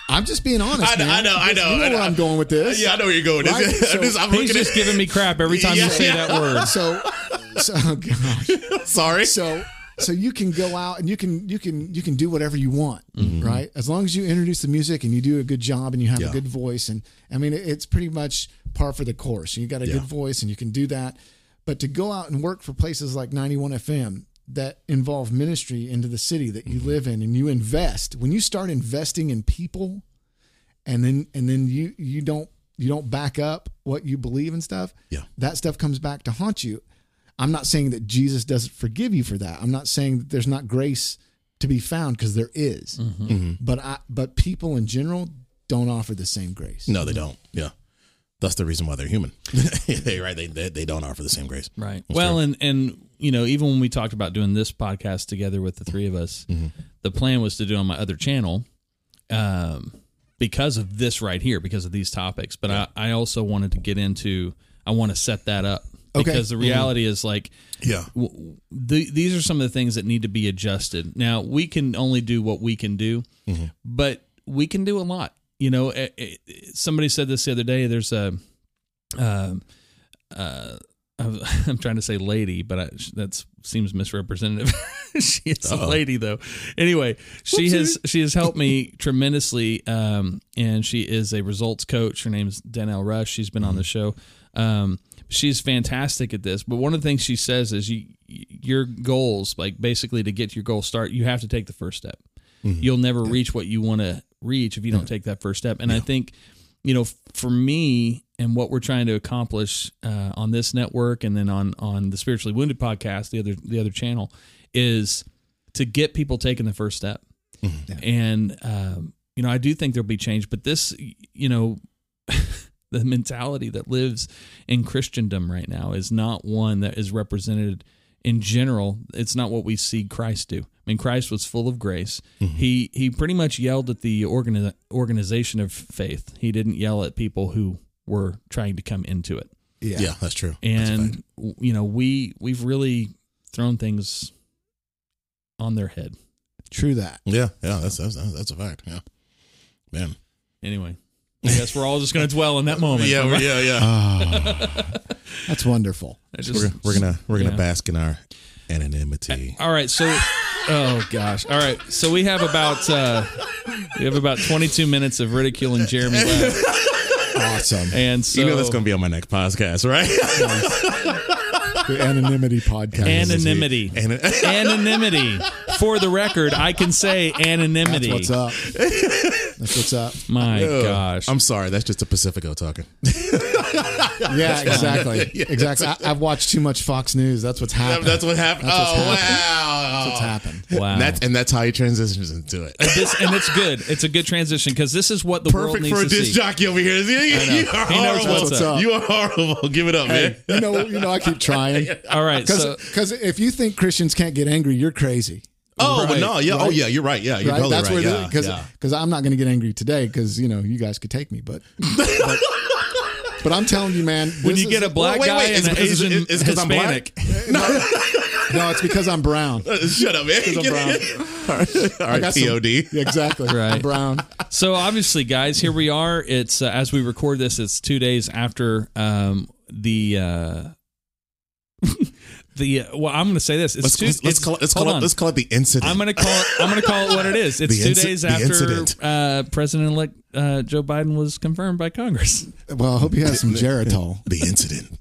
i'm just being honest I know, man. I know, I know, you know I know. where i'm going with this yeah. I know where you're going. Right? I'm just, I'm He's just giving me crap every time Yeah, you say yeah. that word. so so oh gosh Sorry. so so you can go out and you can you can you can do whatever you want mm-hmm. right? As long as you introduce the music and you do a good job and you have Yeah. a good voice. And i mean it's pretty much par for the course. You got a Yeah. good voice and you can do that. But to go out and work for places like 91 fm that involve ministry into the city that you mm-hmm. live in and you invest when you start investing in people and then and then you you don't you don't back up what you believe and stuff Yeah. that stuff comes back to haunt you i'm not saying that jesus doesn't forgive you for that i'm not saying that there's not grace to be found because there is. Mm-hmm. but i but people in general don't offer the same grace No, they don't. Yeah, that's the reason why they're human. they right. They, they they don't offer the same grace. Right. well, and and you know, even when we talked about doing this podcast together with the three of us, Mm-hmm. the plan was to do on my other channel, um, because of this right here, because of these topics. But I, I also wanted to get into. I want to set that up Okay. because the reality is like Yeah. w- the, these are some of the things that need to be adjusted. Now we can only do what we can do, but we can do a lot. You know, eh, eh, somebody said this the other day. There's a, um, uh, I'm trying to say lady, but that seems misrepresentative. she is a lady though. Anyway, she has she has helped me tremendously, um, and she is a results coach. Her name's Danelle Rush. She's been on the show. Um, she's fantastic at this. But one of the things she says is you your goals, like basically to get your goal start, you have to take the first step. You'll never reach what you want to reach if you don't take that first step. And I think, you know, for me and what we're trying to accomplish uh, on this network and then on on the spiritually wounded podcast, the other the other channel, is to get people taking the first step. And um, you know, I do think there'll be change, but this, you know, the mentality that lives in Christendom right now is not one that is represented in general. It's not what we see Christ do. I mean, Christ was full of grace. Mm-hmm. He he pretty much yelled at the organi- organization of faith. He didn't yell at people who were trying to come into it. yeah, Yeah, that's true. That's a fact. And w- you know, we we've really thrown things on their head. true that yeah, yeah, that's that's that's a fact. Yeah, man. Anyway, I guess we're all just going to dwell in that moment. Yeah, we're- yeah, yeah. Ah, that's wonderful just- we're, we're gonna we're gonna yeah. bask in our anonymity. All right, so oh gosh. All right. So we have about uh we have about 22 minutes of ridiculing Jeremy left. awesome And so you know that's gonna be on my next podcast, right? the anonymity podcast anonymity. And anonymity. For the record, I can say anonymity. that's what's up That's what's up. My Ugh. gosh. I'm sorry. That's just a Pacifico talking. Yeah, exactly. Exactly. I, I've watched too much Fox News. That's what's happened. That's what happened. That's what's oh happened. wow. That's what's happened. wow. And that's, and that's how he transitions into it. this, and it's good. It's a good transition because this is what the world Perfect needs for a disc jockey over here. You, you are He knows horrible. what's up. You are horrible. Give it up, Hey, man. you know, you know, I keep trying. All right, so Because if you think Christians can't get angry, you're crazy. Oh, but Right, no, yeah, oh right. yeah, you're right. Yeah, you're right? totally That's right. where yeah, because yeah. I'm not going to get angry today because you know you guys could take me, but but, but I'm telling you, man, when this you get a is- black wait, guy wait, and it's an because- Asian it's 'cause I'm black? Hispanic, no, it's because I'm brown. Shut up, man. I'm brown. All right, all right got some- POD. Exactly. Right. I'm brown. So obviously, guys, here we are. It's uh, as we record this. It's two days after um, the uh, the. Uh, well, I'm going to say this. It's Let's, two, let's, call it. Let's call it. Let's call it the incident. I'm going to call it. I'm going to call it what it is. It's The two inci- days after uh, President-elect uh, Joe Biden was confirmed by Congress. Well, I hope you have some Geritol. the incident.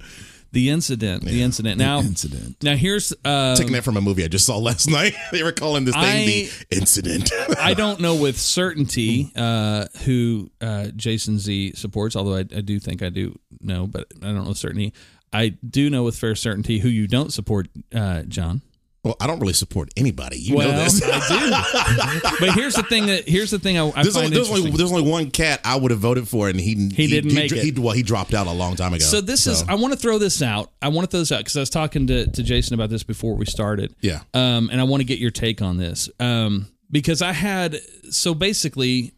The incident. The incident. Now, incident. now here's. Uh, Taking that from a movie I just saw last night. they were calling this thing I- the incident. I don't know with certainty uh, who uh, Jason Z supports, although I, I do think I do know, but I don't know with certainty. I do know with fair certainty who you don't support, uh, John. well, I don't really support anybody. You well, know this. I do. but here's the thing that here's the thing I, I There's only, there's, only, there's only one cat I would have voted for, and he He didn't make he, it. He, well, he dropped out a long time ago. so this is I want to throw this out. I want to throw this out because I was talking to, to Jason about this before we started. Yeah. Um, and I want to get your take on this. Um, because I had so basically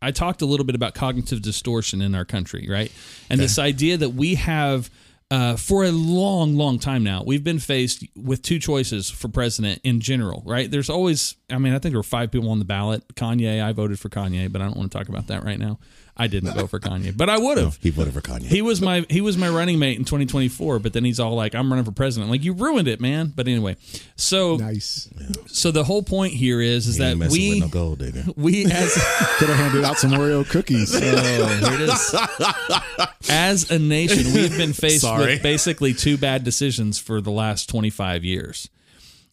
I talked a little bit about cognitive distortion in our country, right? And this idea that we have uh, for a long, long time now, we've been faced with two choices for president in general, right? There's always, I mean, I think there were five people on the ballot. Kanye, I voted for Kanye, but I don't want to talk about that right now. I didn't vote for Kanye, but I would have. he voted for Kanye. He was my he was my running mate in 2024, but then he's all like, "I'm running for president." Like you ruined it, man. But anyway, so Nice. so the whole point here is is He that we with no gold digger. we as Could have handed out some Oreo cookies. oh, here it is. As a nation, we've been faced Sorry. with basically two bad decisions for the last 25 years.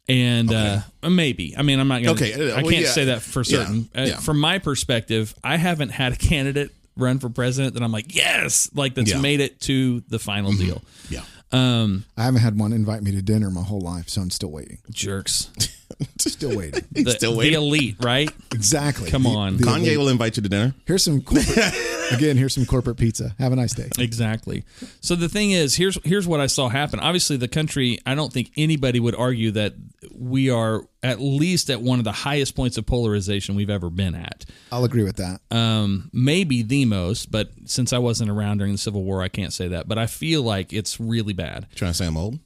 And uh, maybe. I mean, I'm not going to. Okay, uh, I can't yeah. say that for Yeah, certain. Uh, from my perspective, I haven't had a candidate run for president that I'm like, yes, like that's Yeah. made it to the final deal. Yeah. Um, I haven't had one invite me to dinner my whole life, so I'm still waiting. jerks. Still waiting. The, still the elite, right? Exactly. Come The- on. the Kanye elite. will invite you to dinner. Here's some corporate, again. Here's some corporate pizza. Have a nice day. Exactly. So the thing is, here's here's what I saw happen. Obviously, the country. I don't think anybody would argue that we are at least at one of the highest points of polarization we've ever been at. I'll agree with that. Um, maybe the most, but since I wasn't around during the Civil War, I can't say that. But I feel like it's really bad. trying to say I'm old?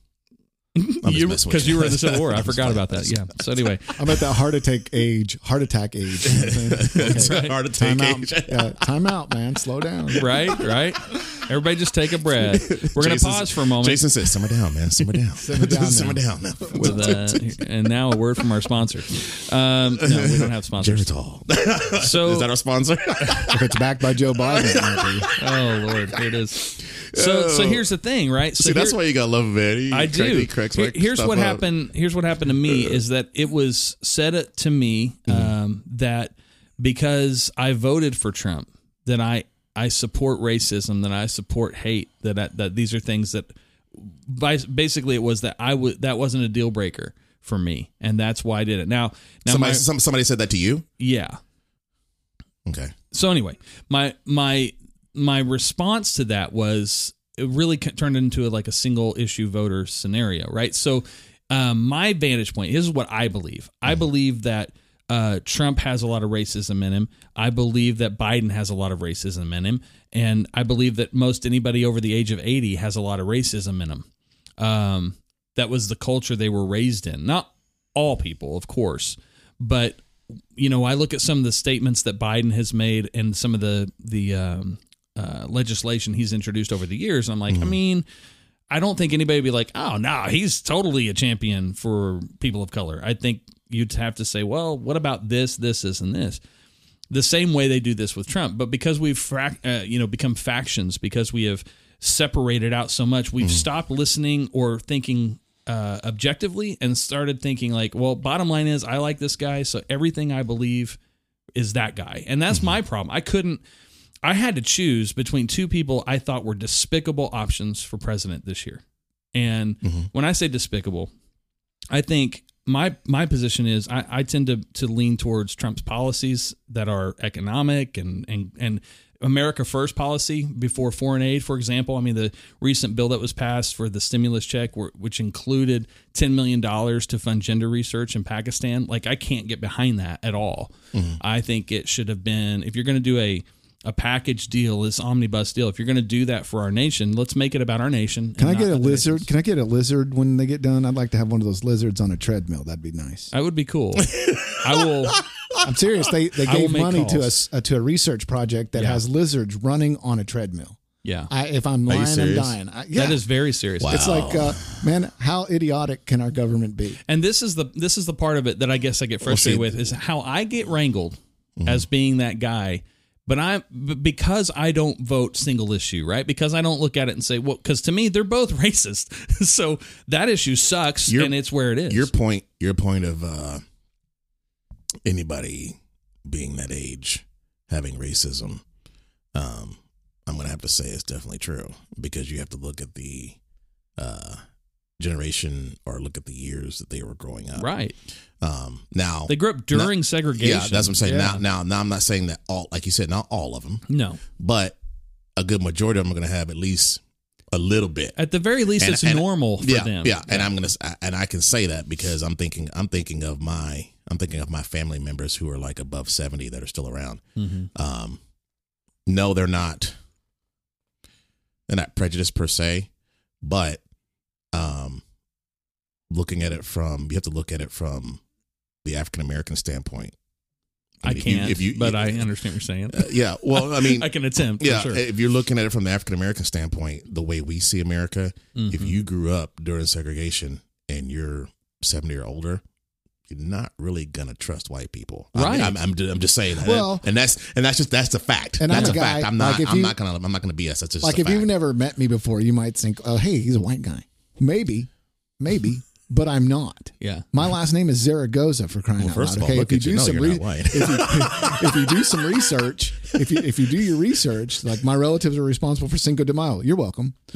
I'm You because you were in the Civil War. I forgot about that. Yeah. So anyway, I'm at that heart attack age. Heart attack age. You know what I'm saying? It's Okay. hard to take Time age. out. Yeah, time out, man. Slow down. right, right. Everybody, just take a breath. We're gonna pause for a moment. Jason says, "Simmer down, man. Simmer down. Simmer down Simmer now. with uh, and now a word from our sponsor. Um, no, we don't have sponsors. Geritol. So Is that our sponsor? If it's backed by Joe Biden, it might be. Oh Lord, here it is. So so here's the thing, right? So See, that's here- why you gotta love man. He I do. he Here- here's what up. happened. Here's what happened to me is that it was said to me Mm-hmm. um, that because I voted for Trump, that I I support racism, that I support hate, that I, that these are things that by, basically it was that I would that wasn't a deal breaker for me, and that's why I did it. Now now Somebody, my, some, somebody said that to you. yeah. Okay. so anyway, my my my response to that was it really turned into a, like a single issue voter scenario, right? So um, my vantage point is what I believe. I believe that uh, Trump has a lot of racism in him. I believe that Biden has a lot of racism in him, and I believe that most anybody over the age of eighty has a lot of racism in them. Um, that was the culture they were raised in. Not all people, of course, but you know, I look at some of the statements that Biden has made and some of the the um, uh, legislation he's introduced over the years, and I'm like, I mean, I don't think anybody would be like, oh no, he's totally a champion for people of color. I think you'd have to say, well, what about this, this, this, and this? The same way they do this with Trump, but because we've frac- uh, you know become factions, because we have separated out so much, we've stopped listening or thinking uh, objectively and started thinking like, well, bottom line is I like this guy, so everything I believe is that guy. And that's my problem. I couldn't I had to choose between two people I thought were despicable options for president this year. And mm-hmm. when I say despicable, I think my my position is I, I tend to to lean towards Trump's policies that are economic and and and America first policy before foreign aid, for example. I mean, the recent bill that was passed for the stimulus check, which included $10 million to fund gender research in Pakistan, like I can't get behind that at all. Mm-hmm. I think it should have been, if you're going to do a a package deal, this omnibus deal, if you're going to do that for our nation, let's make it about our nation. Can I get a lizard? nations. Can I get a lizard when they get done? I'd like to have one of those lizards on a treadmill. That'd be nice. That would be cool. I will. I'm serious. They they gave make money to calls. us uh, to a research project that Yeah. has lizards running on a treadmill. Yeah, I, if I'm lying, I'm dying. I, yeah, that is very serious. Wow. It's like, uh, man, how idiotic can our government be? And this is the this is the part of it that I guess I get frustrated see- with is how I get wrangled as being that guy. But I because I don't vote single issue, right? Because I don't look at it and say, well, because to me they're both racist. so that issue sucks, Your- and it's where it is. Your point, your point of uh, anybody being that age having racism, um, I'm going to have to say it's definitely true because you have to look at the uh, generation or look at the years that they were growing up. right? Um, now They grew up during segregation. Yeah, that's what I'm saying. Yeah. Now, now, now, I'm not saying that all, like you said, not all of them, no. but a good majority of them are going to have at least a little bit. At the very least, And- it's and- normal for yeah, them. Yeah, and I'm gonna and I can say that because I'm thinking I'm thinking of my I'm thinking of my family members who are like above seventy that are still around. Mhm. Um, no, they're not. They're not prejudiced per se, but um, looking at it from you have to look at it from the African American standpoint. I mean, if you- can't, if you- but I understand what you're saying. Uh, yeah, well, I mean, I can attempt. yeah, for sure. if you're looking at it from the African American standpoint, the way we see America, if Mhm. you grew up during segregation and you're 70 or older, you're not really gonna trust white people. I mean, Right. I'm, I'm, I'm just saying that. Well- and that's and that's just that's the fact. And I'm that's a a fact. I'm not. like, I'm you- not gonna. I'm not gonna BS. That's just Like a if fact. you've never met me before, you might think, "Oh, hey, he's a white guy." Maybe, maybe, but I'm not. yeah. My last name is Zaragoza for crying Well, out first loud. of all, okay, look if you at you. do No, some you're re- if you if you do some research, if you if you do your research, like my relatives are responsible for Cinco de Mayo. You're welcome.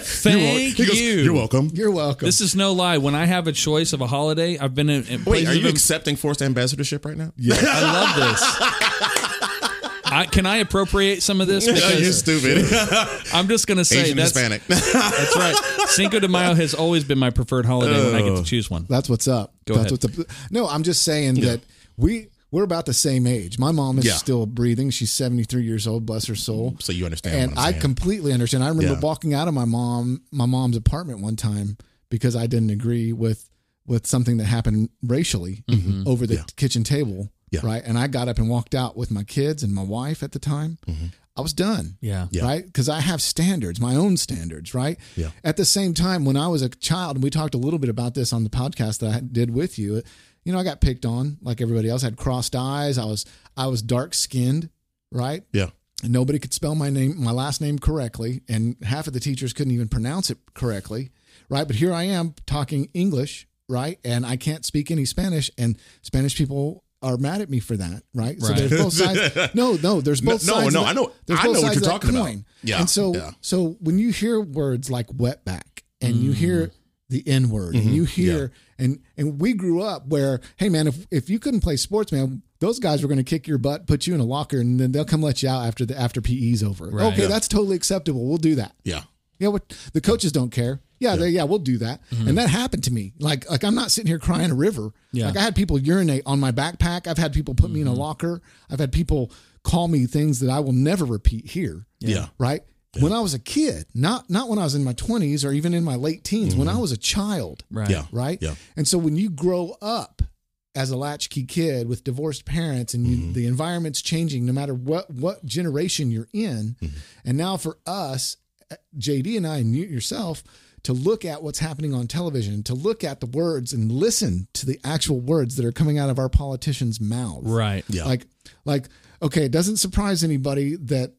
Thank He goes, you. You're welcome. You're welcome. This is no lie. When I have a choice of a holiday, I've been in. in Wait, are you of- accepting forced ambassadorship right now? yeah. I love this. I, can I appropriate some of this? you're stupid. I'm just going to say Asian that's, Hispanic. that's right. Cinco de Mayo has always been my preferred holiday when I get to oh. choose one. That's what's up. Go That's ahead. what's up. No, I'm just saying that we we're about the same age. My mom is Yeah. still breathing. She's 73 years old. Bless her soul. so you understand? and what I'm I saying. completely understand. I remember Yeah. walking out of my mom my mom's apartment one time because I didn't agree with with something that happened racially mm-hmm. over the kitchen table. Yeah. Right. And I got up and walked out with my kids and my wife at the time. Mm-hmm. I was done. Yeah. Yeah. Right. Because I have standards, my own standards. Right. Yeah. At the same time, when I was a child, and we talked a little bit about this on the podcast that I did with you, you know, I got picked on like everybody else. I had crossed eyes. I was I was dark skinned. Right Yeah. and nobody could spell my name my last name correctly and half of the teachers couldn't even pronounce it correctly right but here i am talking english right and i can't speak any spanish and spanish people are mad at me for that right, so there's both sides. No no there's both no, sides no, no, I know- there's I both know what sides you're of that talking about. Yeah, and so yeah. so when you hear words like wetback and you mm. hear the N word and mm-hmm. you hear and and we grew up where hey man if if you couldn't play sports man those guys were going to kick your butt put you in a locker and then they'll come let you out after the after PE's over. Right. okay Yeah. that's totally acceptable. We'll do that. Yeah. yeah what the coaches don't care yeah they, yeah we'll do that. And mm-hmm. that happened to me. Like like I'm not sitting here crying a river. Yeah. like I had people urinate on my backpack. I've had people put me in a mm-hmm. locker. I've had people call me things that I will never repeat here. Yeah. right? When I was a kid, not not when I was in my 20s or even in my late teens, when mm-hmm. I was a child, Right. Yeah. right? Yeah. And so when you grow up as a latchkey kid with divorced parents and you, the environment's changing no matter what what generation you're in, and now for us, JD and I and you yourself to look at what's happening on television, to look at the words and listen to the actual words that are coming out of our politicians' mouths. Right. Yeah. Like, like, okay, it doesn't surprise anybody that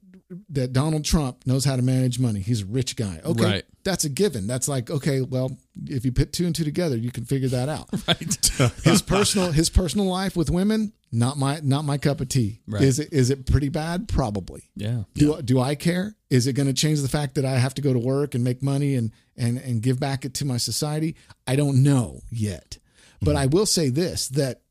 that Donald Trump knows how to manage money. He's a rich guy. Okay, Right. that's a given. That's like, okay, well, if you put two and two together, you can figure that out. Right. His personal his personal life with women, not my not my cup of tea. Right. Is it is it pretty bad? Probably. Yeah. Do do I care? Is it going to change the fact that I have to go to work and make money and and and give back it to my society? I don't know yet. But mm-hmm. I will say this that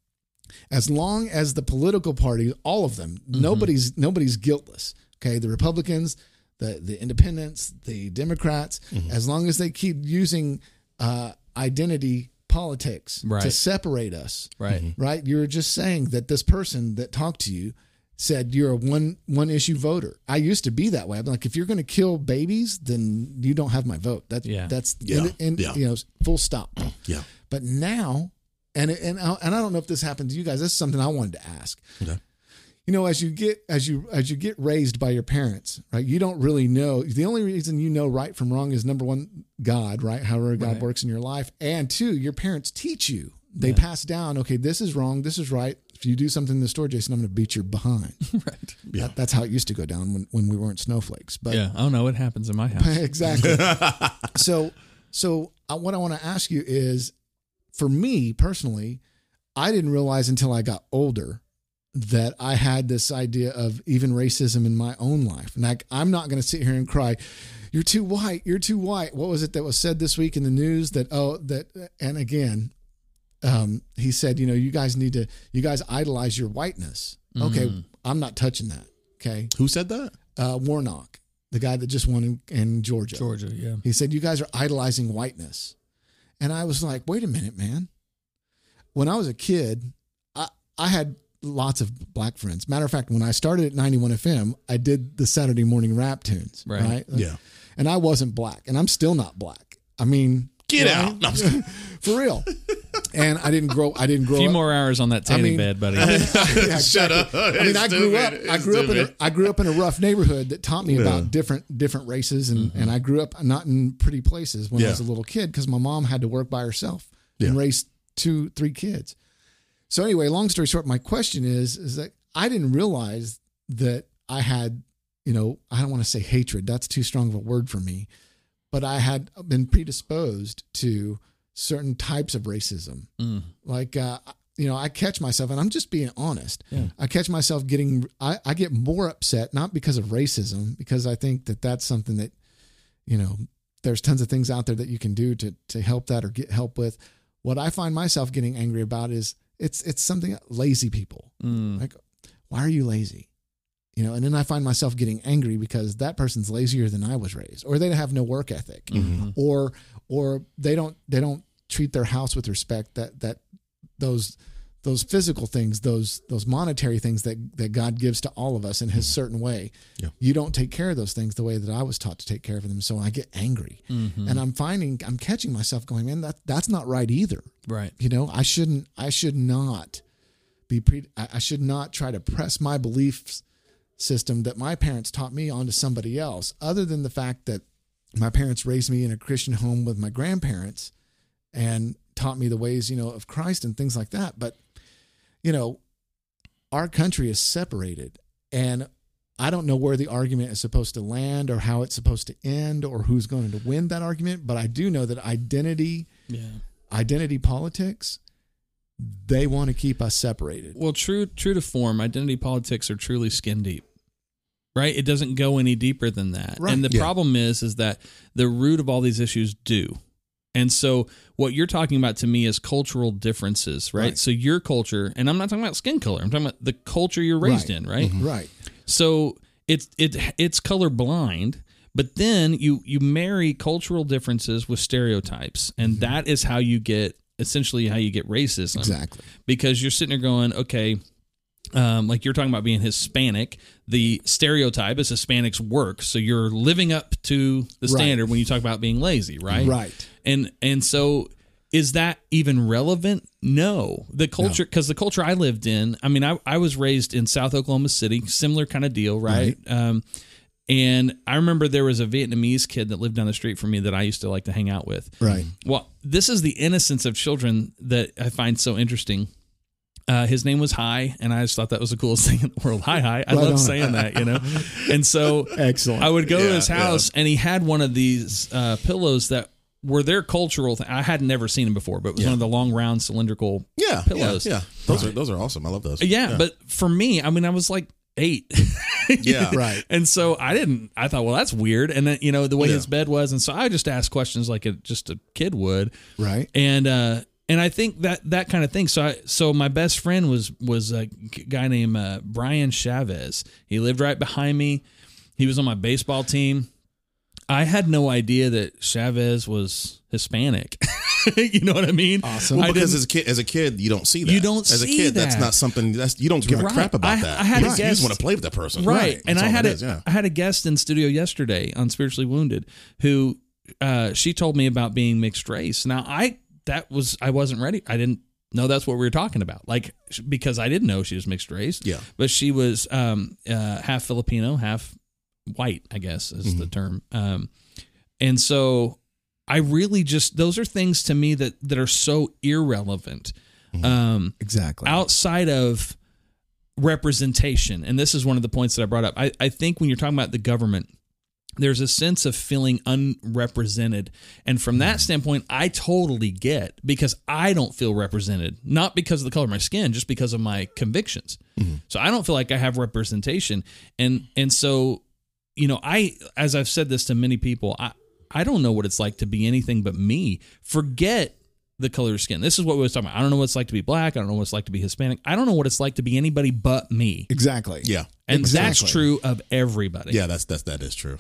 as long as the political parties, all of them, mm-hmm. nobody's nobody's guiltless. Okay, the Republicans, the the Independents, the Democrats, mm-hmm. as long as they keep using uh, identity politics to separate us, Right. right? You're just saying that this person that talked to you said you're a one one issue voter. I used to be that way. I'm like, if you're going to kill babies, then you don't have my vote. That's Yeah. that's Yeah. and, and, Yeah. you know full stop. Yeah. But now, and and I- and I don't know if this happened to you guys. This is something I wanted to ask. Okay. You know, as you get as you as you get raised by your parents, right? You don't really know. The only reason you know right from wrong is number one, God, right? However God Right. works in your life, and two, your parents teach you. They pass down. Okay, this is wrong. This is right. If you do something in the store, Jason, I'm going to beat your behind. Right. That, that's how it used to go down when, when we weren't snowflakes. But Yeah. Oh no, it happens in my house. exactly. so, so uh, what I want to ask you is, for me personally, I didn't realize until I got older that I had this idea of even racism in my own life. And I, I'm not going to sit here and cry, "You're too white. You're too white." What was it that was said this week in the news? That oh, that and again, um, he said, you know, you guys need to, you guys idolize your whiteness. Okay, I'm not touching that. Okay, Who said that? uh, Warnock, the guy that just won in, in Georgia. Georgia. Yeah. He said, You guys are idolizing whiteness. And I was like, Wait a minute, man. When I was a kid, I, I had lots of black friends. Matter of fact, when I started at 91 FM, I did the Saturday morning rap tunes. Right. Right. Yeah. And I wasn't black, and I'm still not black. I mean, Get right? out. No, I'm just for real. And I didn't grow. I didn't grow A few up. more hours on that tanning mean- bed, buddy. Yeah, Shut up. I mean, I grew up. I grew up in a, I grew up in a rough neighborhood that taught me Yeah. about different different races, and mm-hmm. and I grew up not in pretty places when I was a little kid because my mom had to work by herself and raise two three kids. So anyway, long story short, my question is is that I didn't realize that I had, you know, I don't want to say hatred. That's too strong of a word for me, but I had been predisposed to certain types of racism Mm. like uh you know i catch myself and i'm just being honest Yeah. i catch myself getting I, I get more upset not because of racism because i think that that's something that you know there's tons of things out there that you can do to to help that or get help with what i find myself getting angry about is it's it's something lazy people Mm. like why are you lazy you know and then i find myself getting angry because that person's lazier than i was raised or they have no work ethic Mm-hmm. or or they don't they don't treat their house with respect that that those those physical things those those monetary things that that God gives to all of us in his certain way Yeah. you don't take care of those things the way that I was taught to take care of them so I get angry Mhm. and I'm finding I'm catching myself going man that that's not right either Right. you know I shouldn't I should not be pre I I should not try to press my beliefs system that my parents taught me onto somebody else other than the fact that my parents raised me in a Christian home with my grandparents and taught me the ways, you know, of Christ and things like that. But, you know, our country is separated and I don't know where the argument is supposed to land or how it's supposed to end or who's going to win that argument, but I do know that identity, Yeah. identity politics, they want to keep us separated. Well, true true to form, identity politics are truly skin deep. Right? It doesn't go any deeper than that. Right. And the Yeah. problem is is that the root of all these issues do. And so what you're talking about to me is cultural differences, right? Right. So your culture, and I'm not talking about skin color. I'm talking about the culture you're raised Right. in, right? Mm-hmm. Right. So it's it it's color blind, but then you you marry cultural differences with stereotypes, and mm-hmm. that is how you get essentially how you get racism Exactly. because you're sitting there going, okay, um, like you're talking about being Hispanic, the stereotype is Hispanics work, so you're living up to the Right. standard when you talk about being lazy, right? Right. And and so is that even relevant? No. The culture because the culture I lived in, I mean, I, I was raised in South Oklahoma City, similar kind of deal, right? Um and I remember there was a Vietnamese kid that lived down the street from me that I used to like to hang out with. Right. Well, this is the innocence of children that I find so interesting. Uh, his name was Hi, and I just thought that was the coolest thing in the world. Hi, Hi. I Right love on. saying that, you know. And so Excellent. I would go to his house, and he had one of these uh, pillows that were their cultural. Th- I had never seen them before, but it was Yeah. one of the long round cylindrical Yeah, pillows. Yeah, yeah. those are those are awesome. I love those. Yeah, but for me, I mean, I was like eight. Yeah. Right. And so I didn't. I thought, well, that's weird. And then you know the way Yeah. his bed was, and so I just asked questions like a, just a kid would. Right. And uh, and I think that that kind of thing. So I, so my best friend was was a guy named uh, Brian Chavez. He lived right behind me. He was on my baseball team. I had no idea that Chavez was Hispanic. you know what I mean? Awesome. Well, because as a kid, as a kid, you don't see that. You don't as a kid. That's not something. That's you don't give a crap about I- that. I had a you, just- you guest- just want to play with that person, right, and I had a, is, yeah. I had a guest in studio yesterday on spiritually wounded who uh, she told me about being mixed race now i that was i wasn't ready i didn't know that's what we were talking about like because i didn't know she was mixed race Yeah. but she was um, uh, half filipino half white i guess is Mm-hmm. the term um, and so i really just those are things to me that that are so irrelevant Mm-hmm. um, Exactly. outside of representation, and this is one of the points that I brought up. I, I think when you're talking about the government, there's a sense of feeling unrepresented. And from that mm. standpoint, I totally get because I don't feel represented, not because of the color of my skin, just because of my convictions. Mm-hmm. So I don't feel like I have representation. And and so, you know, I as I've said this to many people, I I don't know what it's like to be anything but me. Forget the color of skin. This is what we was talking about. I don't know what it's like to be black. I don't know what it's like to be Hispanic. I don't know what it's like to be anybody but me. exactly. Yeah, And that's true of everybody. yeah. That's that's that is true.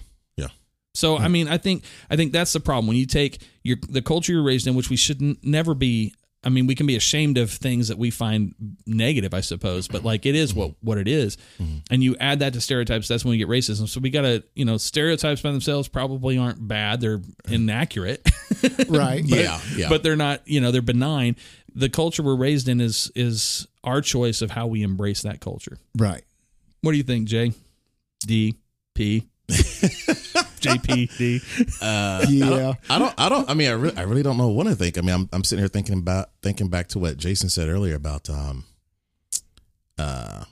So I mean, I think I think that's the problem when you take your the culture you're raised in, which we should n- never be. I mean, we can be ashamed of things that we find negative, I suppose, but like it is what what it is. Mm-hmm. and you add that to stereotypes. That's when we get racism. So we got to you know stereotypes by themselves probably aren't bad; they're inaccurate, Right. but, Yeah, yeah. but they're not you know they're benign. The culture we're raised in is is our choice of how we embrace that culture. Right. What do you think, J? D P JP D. yeah. I don't. I don't. I mean, I really, I really don't know what to think. I mean, I'm, I'm sitting here thinking about thinking back to what Jason said earlier about um, uh,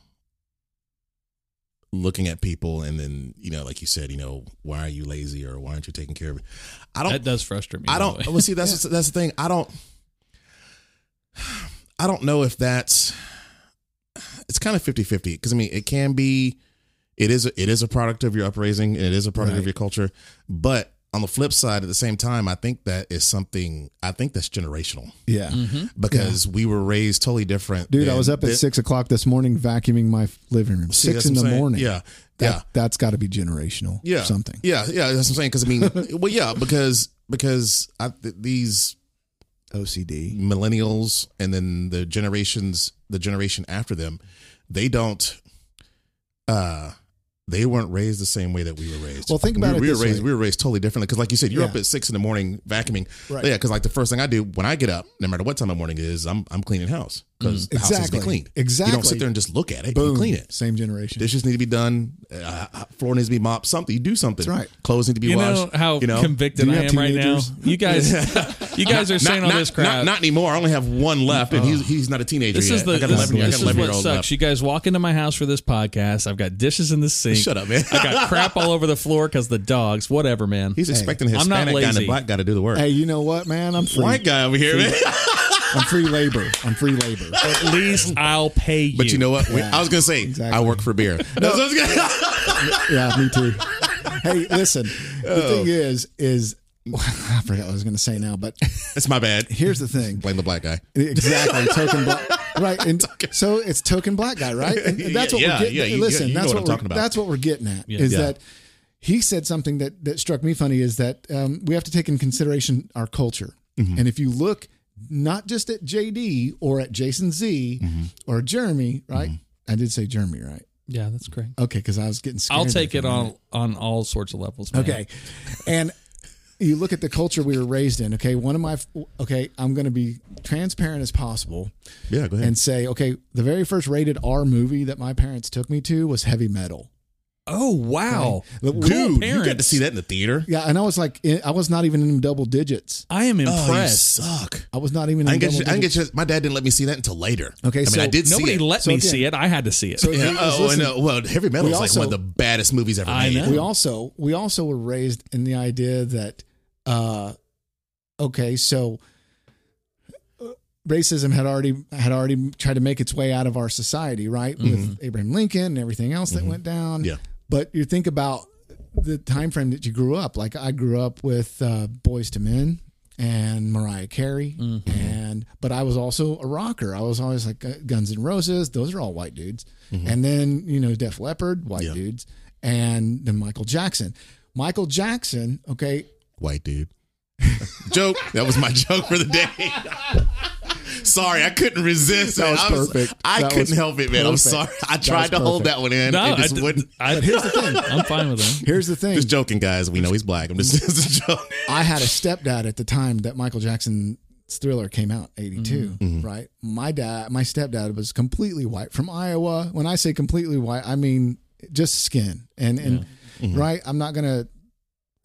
looking at people and then you know, like you said, you know, why are you lazy or why aren't you taking care of it? I don't. That does frustrate me. I don't. way. Well, see, that's that's the thing. I don't. I don't know if that's. It's kind of 50-50 because I mean it can be, it is a, it is a product of your upraising and it is a product Right. of your culture, but on the flip side, at the same time, I think that is something I think that's generational Yeah. because we were raised totally different. Dude, I was up at than- six o'clock this morning vacuuming my living room. See, Six in the saying. morning. Yeah, That, yeah. That's got to be generational. yeah, Or something. Yeah, yeah, that's what I'm saying. Because I mean, well, yeah, because because I, th- these OCD. millennials and then the generations the generation after them they don't uh they weren't raised the same way that we were raised. Well, think about were- it We were raised. way. We were raised totally differently because, like you said, you're up at six in the morning vacuuming. Right. Yeah, because like the first thing I do when I get up, no matter what time of morning it is, I'm I'm cleaning house because the house needs to be cleaned. Exactly. You don't sit there and just look at it. Boom. You clean it. Same generation. Dishes need to be done. Uh, floor needs to be mopped. Something you do something. That's right. Clothes need to be You know washed. how you know? convicted you I have am right now. You guys, you guys are saying all not, this crap. Not, not anymore. I only have one left, and he's he's not a teenager this yet. is the I got this, 11, I got this is what sucks. left. You guys walk into my house for this podcast. I've got dishes in the sink. Shut up, man. I got crap all over the floor because the dogs. Whatever, man. He's expecting his I'm not Hispanic guy and lazy. the black guy to do the work. Hey, you know what, man? I'm free. White guy over here, man. I'm free labor. I'm free labor. At least I'll pay you. But you know what? We- Yeah, I was gonna say exactly. I work for beer. That's what gonna- yeah, me too. Hey, listen. The Oh. thing is, is I forgot what I was going to say now, but it's my bad. here's the thing. Blame the black guy. Exactly, token black, right? And so it's token black guy, right? And that's what Yeah, we're getting. yeah, you- listen, you know that's what what, I'm we're, talking about. that's what we're getting at. Is Yeah. that he said something that that struck me funny is that um, we have to take in consideration our culture, Mm-hmm. and if you look not just at JD or at Jason Z Mm-hmm. or Jeremy, right? I did say Jeremy, right? yeah, that's great. Okay, because I was getting scared. I'll take it on on all sorts of levels. Man. Okay. And you look at the culture we were raised in. Okay. One of my, okay, I'm going to be transparent as possible Yeah, go ahead. and say, okay, the very first rated R movie that my parents took me to was Heavy Metal. Oh wow, Look, Cool Dude, you got to see that in the theater. Yeah. And I was like, I was not even in double digits. I am Oh, you impressed. suck. I was not even I in didn't double get. You, I didn't get. You, my dad didn't let me see that until later. Okay, I mean, I did Nobody see it. let So me again- see it. I had to see it. So Yeah. Oh, listen, I know. Well, Heavy Metal We is like also- one of the baddest movies ever I made. know. we also, we also were raised in the idea that, uh, Okay, so uh, racism had already had already tried to make its way out of our society, right? With Abraham Lincoln and everything else that went down. Yeah. But you think about the time frame that you grew up. Like I grew up with uh, Boyz II Men and Mariah Carey, and but I was also a rocker. I was always like uh, Guns N' Roses. Those are all white dudes. And then you know Def Leppard, white Yeah. dudes, and then Michael Jackson. Michael Jackson, okay, White dude. joke. That was my joke for the day. sorry, I couldn't resist. That man. was I perfect. I That couldn't was help it, man. I'm sorry. I tried to hold that one in. No, it just I, wouldn't. I, But here's the thing. I'm fine with him. Here's the thing. Just joking, guys. We know he's black. I'm just, just a joke. I had a stepdad at the time that Michael Jackson's Thriller came out, 82, Mm-hmm. right? My dad, my stepdad was completely white from Iowa. When I say completely white, I mean just skin. And and Mm-hmm. right, I'm not going to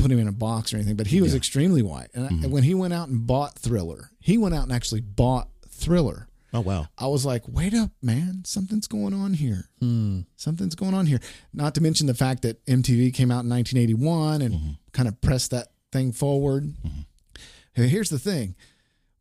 put him in a box or anything, but he was extremely white. And, Mm-hmm. and when he went out and bought Thriller, he went out and actually bought Thriller. Oh wow. I was like, wait up, man, something's going on here. Hmm. Something's going on here. Not to mention the fact that MTV came out in 1981 and kind of pressed that thing forward. Hey, Here's the thing.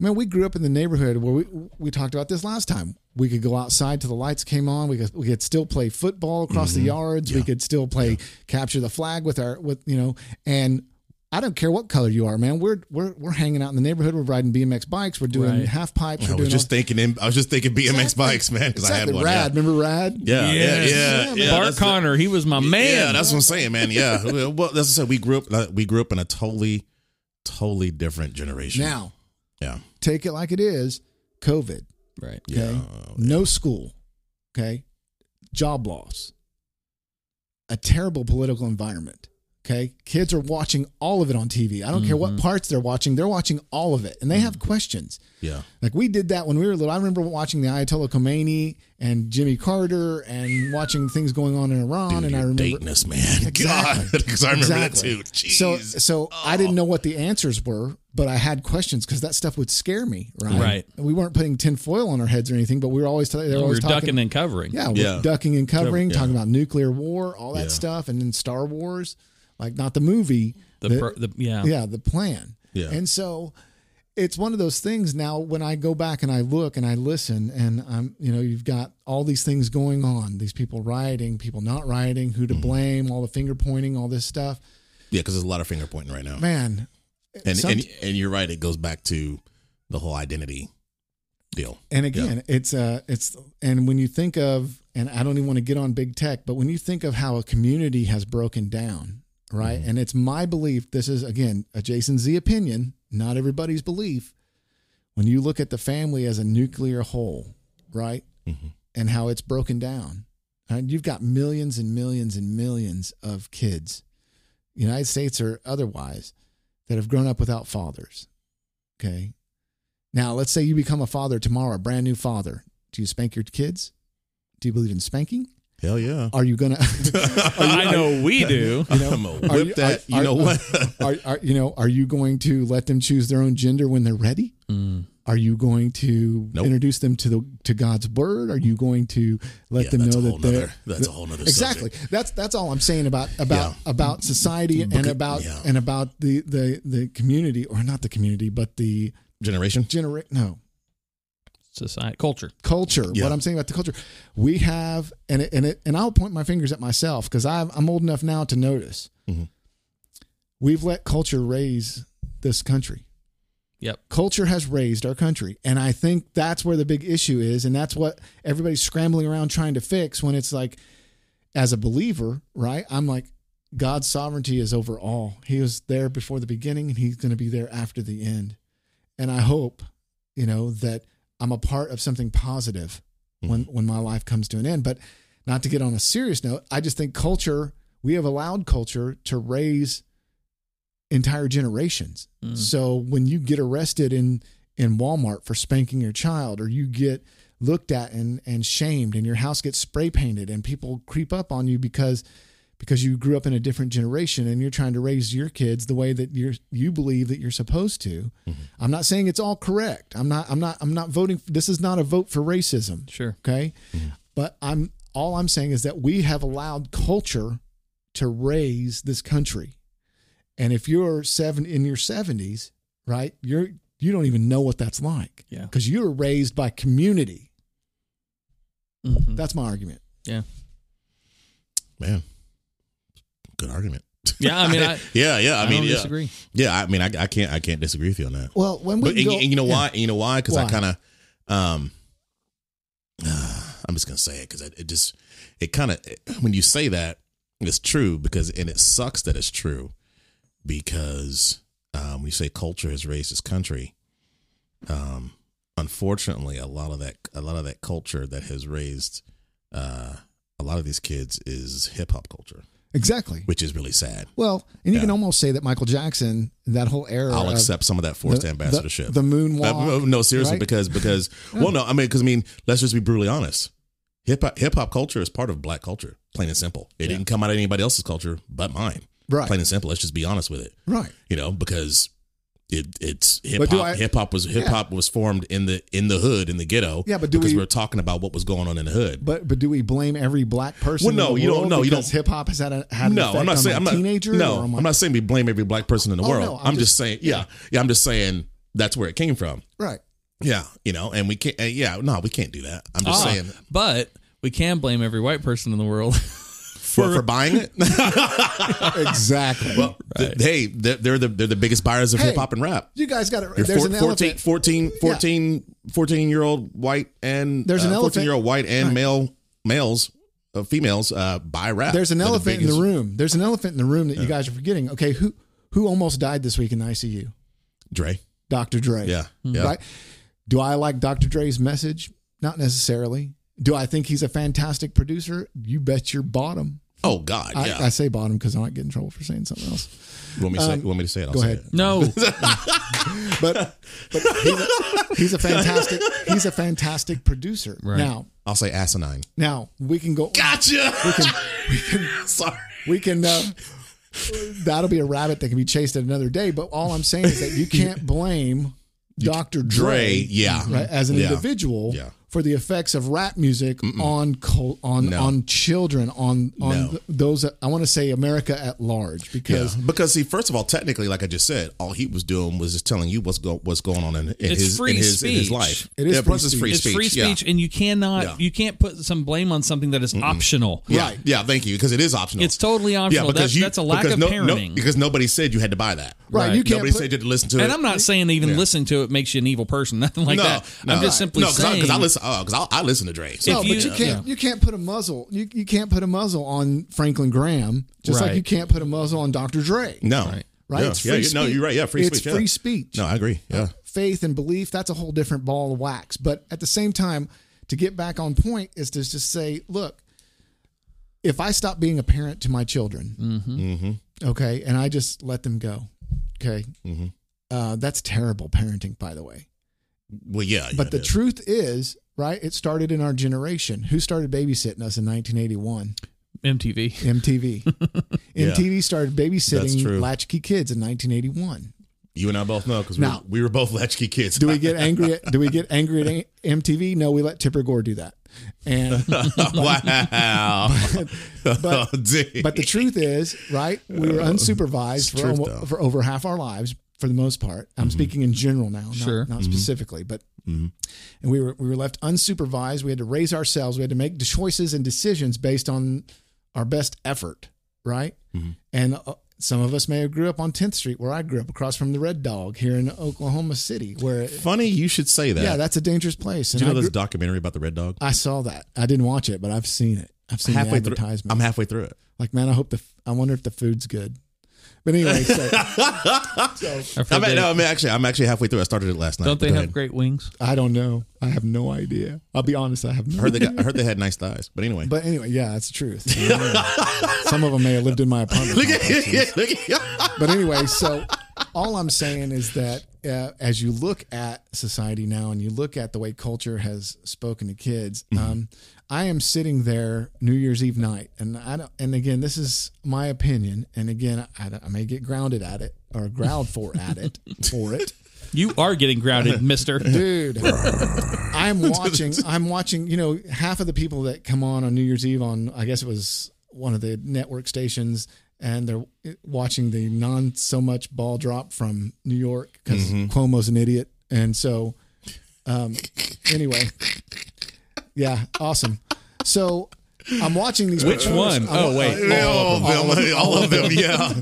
Man, we grew up in the neighborhood where we we talked about this last time. We could go outside till the lights came on. We could we could still play football across the yards. We could still play capture the flag with our with you know. And I don't care what color you are, man. We're we're we're hanging out in the neighborhood. We're riding BMX bikes. We're doing Right. half pipes. I We're was doing just thinking. I was just thinking BMX Exactly. bikes, man, because I had exactly. one. Rad. Remember Rad? Yeah, yeah, yeah, Yes. yeah. yeah Bart that's the- Conner, he was my man. Yeah, that's what I'm saying, man. Yeah, well, that's what I said. We grew up. uh, We grew up in a totally, totally different generation. Now yeah, take it like it is. COVID. right. Okay. Yeah. No school. Okay. Job loss. A terrible political environment. Okay. Kids are watching all of it on TV. I don't care what mm-hmm. parts they're watching, they're watching all of it. And they have mm. questions. yeah. Like we did that when we were little. I remember watching the Ayatollah Khomeini and Jimmy Carter and watching things going on in Iran. Dude, and I remember dating us, man. Exactly. God, because I remember Exactly. that too. So, Jeez. so I didn't know oh. what the answers were, but I had questions because that stuff would scare me. Right. Right. We weren't putting tin foil on our heads or anything, but we were always, they were we always were talking, ducking and covering. Yeah, we're Yeah. ducking and covering, Yeah. talking about nuclear war, all that Yeah. stuff, and then Star Wars, like not the movie, The, the- per, the yeah. yeah, the plan. Yeah. And so it's one of those things now when I go back and I look and I listen and I'm, you know, you've got all these things going on, these people rioting, people not rioting, who to Mm-hmm. blame, all the finger pointing, all this stuff. yeah, because there's a lot of finger pointing right now. Man, and some- and and you're right. It goes back to the whole identity deal. And again, it's uh it's and when you think of and I don't even want to get on big tech, but when you think of how a community has broken down, right? Mm-hmm. And it's my belief, this is again a Jason Z opinion, not everybody's belief. When you look at the family as a nuclear whole, right? Mm-hmm. And how it's broken down. And you've got millions and millions and millions of kids, United States or otherwise, that have grown up without fathers. Okay. Now, let's say you become a father tomorrow, a brand new father. Do you spank your kids? Do you believe in spanking? Hell yeah. Are you gonna? I know we do. you know, I'm gonna whip you- that. are- you know are- what? Are, are you know? Are you going to let them choose their own gender when they're ready? Mm. Are you going to Nope. introduce them to the to God's word? Are you going to let Yeah, them know that they're nother- that's a whole nother exactly? subject. That's that's all I'm saying about about Yeah. about society and about yeah. and about the the the community or not the community, but the Generation. generate no Society, culture. culture. Yeah. What I'm saying about the culture, we have, and it, and it, and I'll point my fingers at myself because I'm I'm old enough now to notice. Mhm. We've let culture raise this country. Yep. Culture has raised our country, and I think that's where the big issue is, and that's what everybody's scrambling around trying to fix. When it's like, as a believer, right? I'm like, God's sovereignty is over all. He was there before the beginning, and He's going to be there after the end. And I hope, you know, that I'm a part of something positive mm-hmm. when when my life comes to an end. But not to get on a serious note, I just think culture. We have allowed culture to raise entire generations. Mm. So when you get arrested in in Walmart for spanking your child, or you get looked at and and shamed, and your house gets spray painted, and people creep up on you because because you grew up in a different generation and you're trying to raise your kids the way that you're you believe that you're supposed to. I'm not saying it's all correct. I'm not I'm not I'm not voting this is not a vote for racism. Sure. Okay? But I'm all I'm saying is that we have allowed culture to raise this country. And if you're seven in your 70s, right? You're you don't even know what that's like. Yeah. Because you were raised by community. Mhm. That's my argument. Yeah. Man, good argument. Yeah, I mean, I, yeah, yeah. I, I mean, don't yeah, disagree. yeah. I mean, I, I can't, I can't disagree with you on that. Well, when we But go, and you know yeah. why? You know why? Because I kind of, um, I'm just gonna say it because it, it just, it kind of, when you say that, it's true because, and it sucks that it's true because um, when you say culture has raised this country, um, unfortunately, a lot of that, a lot of that culture that has raised uh, a lot of these kids is hip hop culture, Exactly. which is really sad. Well, and you Yeah. can almost say that Michael Jackson, that whole era. I'll accept some of that forced the- ambassadorship. The, the moonwalk. Uh, no, seriously, right? because because well, no, I mean, because I mean, let's just be brutally honest. Hip hop hip hop culture is part of black culture, plain and simple. It didn't come out of anybody else's culture but mine, Right. Plain and simple. Let's just be honest with it, Right. you know, because it it's hip hop. Hip hop was hip hop was formed in the in the hood in the ghetto. Yeah, but do because we- we, are talking about what was going on in the hood. But but do we blame every black person? Well, no, in the you don't- world no, you don't- Hip hop has had a had an no, effect I'm not saying I'm not teenager. No, or my, I'm not saying we blame every black person in the Oh, world. no, I'm I'm, just, just- saying, yeah, yeah, I'm just saying that's where it came from. right. Yeah, you know, and we can't. uh, Yeah, no, we can't do that. I'm just Ah, saying But we can blame every white person in the world. for, for buying it. Exactly. Well, th- hey, they're, they're the they're the biggest buyers of Hey, hip hop and rap. you guys got it. You're There's four- an 14, elephant. 14, 14, 14 year old white and There's an uh, elephant- 14 year old white and Right. male males, uh, females uh, buy rap. There's an They're the elephant in the room. There's an elephant in the room that you guys are forgetting. Okay, who who almost died this week in the ICU? Dre. Dr. Dre. Yeah, yeah. Right. Do I like Dr. Dre's message? Not necessarily. Do I think he's a fantastic producer? You bet your bottom. Oh God, I, yeah. I say bottom because I might get in trouble for saying something else. you, want me to say, you want me to say it? I'll go say ahead. it. no, But but he's a, he's a fantastic he's a fantastic producer. Right. Now I'll say asinine. now we can go Gotcha. we can we can Sorry. we can uh, that'll be a rabbit that can be chased at another day. But all I'm saying is that you can't blame Dr. Dre, Dre, yeah. right, as an Yeah. individual Yeah. For the effects of rap music on col- on No. on children on on No. th- those I want to say America at large Yeah, because because see, first of all, technically, like I just said, all he was doing was just telling you what's go what's going on in, in It's his free in his, in his speech. life. It is yeah, free speech. it's free it's speech. free yeah. and you cannot Yeah. you can't put some blame on something that is optional. Yeah, Right. yeah, thank you, because it is optional. It's totally optional. Yeah, because That's- you, that's a lack because of no, no- parenting. because nobody said you had to buy that. right, Right. you can't Nobody put, said you had to listen to it. And I'm not saying even Yeah. listening to it makes you an evil person, nothing like no, that. no, I'm just simply no, because I, saying 'cause I listen. Oh, because I, I listen to Dre. So no, if but you- you can't yeah. you can't put a muzzle you, you can't put a muzzle on Franklin Graham just like you can't put a muzzle on Dr. Dre. no, Right. Right? Yeah, It's yeah, free no, speech. you're right. Yeah, free It's speech. yeah. free speech. No, I agree. Yeah, faith and belief, that's a whole different ball of wax. But at the same time, to get back on point is to just say, look, if I stop being a parent to my children, Mm-hmm. okay, and I just let them go, okay, Mm-hmm. uh, that's terrible parenting, by the way. well, yeah. yeah, But the it is. truth is, right, it started in our generation. Who started babysitting us in 1981? MTV. MTV. Yeah. MTV started babysitting latchkey kids in 1981. you and I both know because we, Now- we were both latchkey kids. Do we get angry at do we get angry at MTV? No, we let Tipper Gore do that. And wow. but- Oh, but the truth is, right? We were uh, unsupervised for, truth, almo- though. For over half our lives for the most part. I'm speaking in general now, not, Sure. not specifically, but and we were we were left unsupervised. We had to raise ourselves. We had to make the choices and decisions based on our best effort, right? Mm-hmm. And uh, some of us may have grew up on 10th Street, where I grew up, across from the Red Dog here in Oklahoma City, where Funny you should say that. yeah, that's a dangerous place. Did you know I, there's a documentary about the Red Dog? I saw that. I didn't watch it, but I've seen it. I've seen halfway the through. I'm halfway through it. Like, man, I hope the. I wonder if the food's good. But anyway, so, so I mean, no, I mean, actually, I'm actually halfway through. I started it last night. don't they have ahead. great wings? I don't know. I have no idea. I'll be honest. I have no. I heard they got, I heard they had nice thighs, but anyway. But anyway, yeah, that's the truth. Some of them may have lived in my apartment. look at complexes. look at But anyway, so all I'm saying is that uh, as you look at society now and you look at the way culture has spoken to kids, um, I am sitting there New Year's Eve night, and I don't, and again, this is my opinion, and again, I, I may get grounded at it or growled for at it for it. You are getting grounded, Mister. dude i'm watching i'm watching you know half of the people that come on on new year's eve on i guess it was one of the network stations and they're watching the non so much ball drop from New York because Mm-hmm. Cuomo's an idiot, and so um, anyway, yeah, awesome. So I'm watching these. Which one? Oh, wait. all, of them, all of them, yeah.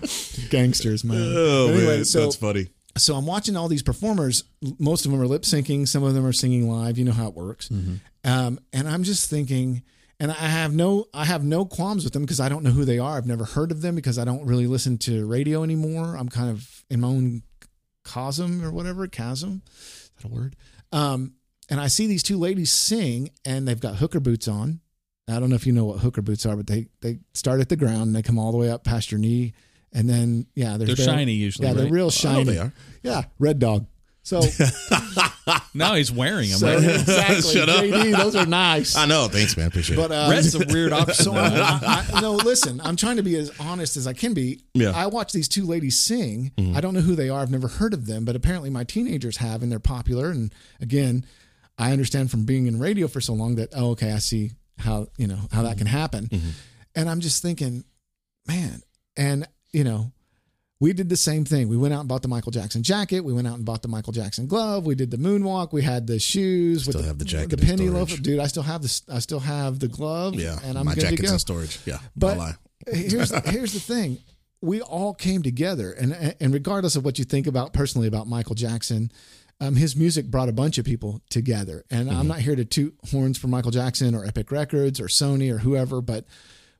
gangsters, man. Oh But anyway, man, so that's funny. so I'm watching all these performers. Most of them are lip syncing. Some of them are singing live. You know how it works. Um, and I'm just thinking, and I have no, I have no qualms with them because I don't know who they are. I've never heard of them because I don't really listen to radio anymore. I'm kind of in my own chasm or whatever chasm. Is that a word? Um, and I see these two ladies sing, and they've got hooker boots on. I don't know if you know what hooker boots are, but they they start at the ground and they come all the way up past your knee, and then yeah, They're shiny usually, Yeah, they're real shiny. know they are. Yeah, red dog. So, Now he's wearing them. so right? exactly, Shut up. JD, those are nice. I know. Thanks, man. Appreciate But it. uh, Red's a weird option. so I, I, I, no, listen. I'm trying to be as honest as I can be. Yeah. Mm-hmm. I watch these two ladies sing. I don't know who they are. I've never heard of them, but apparently my teenagers have, and they're popular. And again, I understand from being in radio for so long that oh, okay, I see how you know how that can happen. Mm-hmm. And I'm just thinking, man, and you know. We did the same thing. We went out and bought the Michael Jackson jacket. We went out and bought the Michael Jackson glove. We did the moonwalk. We had the shoes with Still the, have the jacket the penny storage. loaf. Dude, I still have this. I still have the glove. yeah, and I'm my good to jacket's go. in storage. Yeah, But here's here's the thing: we all came together, and and regardless of what you think about personally about Michael Jackson, um, his music brought a bunch of people together. And Mm-hmm. I'm not here to toot horns for Michael Jackson or Epic Records or Sony or whoever, but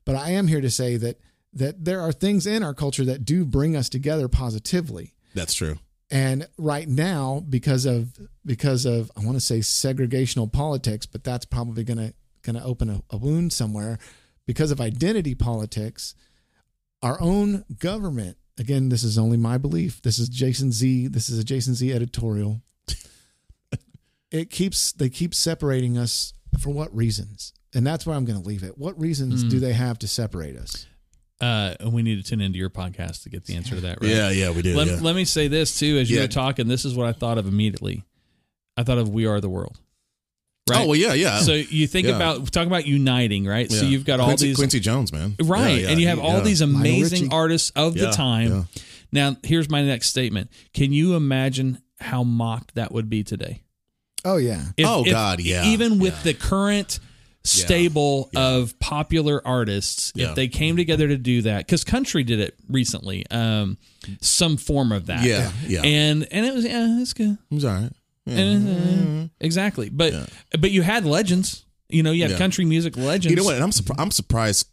but I am here to say that that there are things in our culture that do bring us together positively. That's true. And right now, because of because of I want to say segregational politics, but that's probably gonna gonna open a, a wound somewhere. Because of identity politics, our own government. Again, this is only my belief. This is Jason Z. This is a Jason Z editorial. It keeps they keep separating us for what reasons? And that's where I'm going to leave it. What reasons do they have to separate us? Uh, and we need to tune into your podcast to get the answer to that. Right? Yeah, yeah, we do. Let, yeah. let me say this too. As you Yeah. were talking, this is what I thought of immediately. I thought of "We Are the World." Right. Oh well, yeah, yeah. So you think Yeah. about talk about uniting, right? So you've got all Quincy, these Quincy Jones, man. right, Yeah, yeah, and you have all yeah. these amazing artists of the time. yeah. Now, here's my next statement. Can you imagine how mocked that would be today? Oh yeah. If- Oh, if- God, yeah, Even with yeah. the current stable yeah. of popular artists, Yeah. if they came together to do that, because country did it recently, um, some form of that, Yeah, yeah. and and it was yeah, it's good, It was all right. Yeah. And, uh, exactly. But but you had legends, you know, you had Yeah. country music legends. You know what? And I'm surprised. I'm surprised.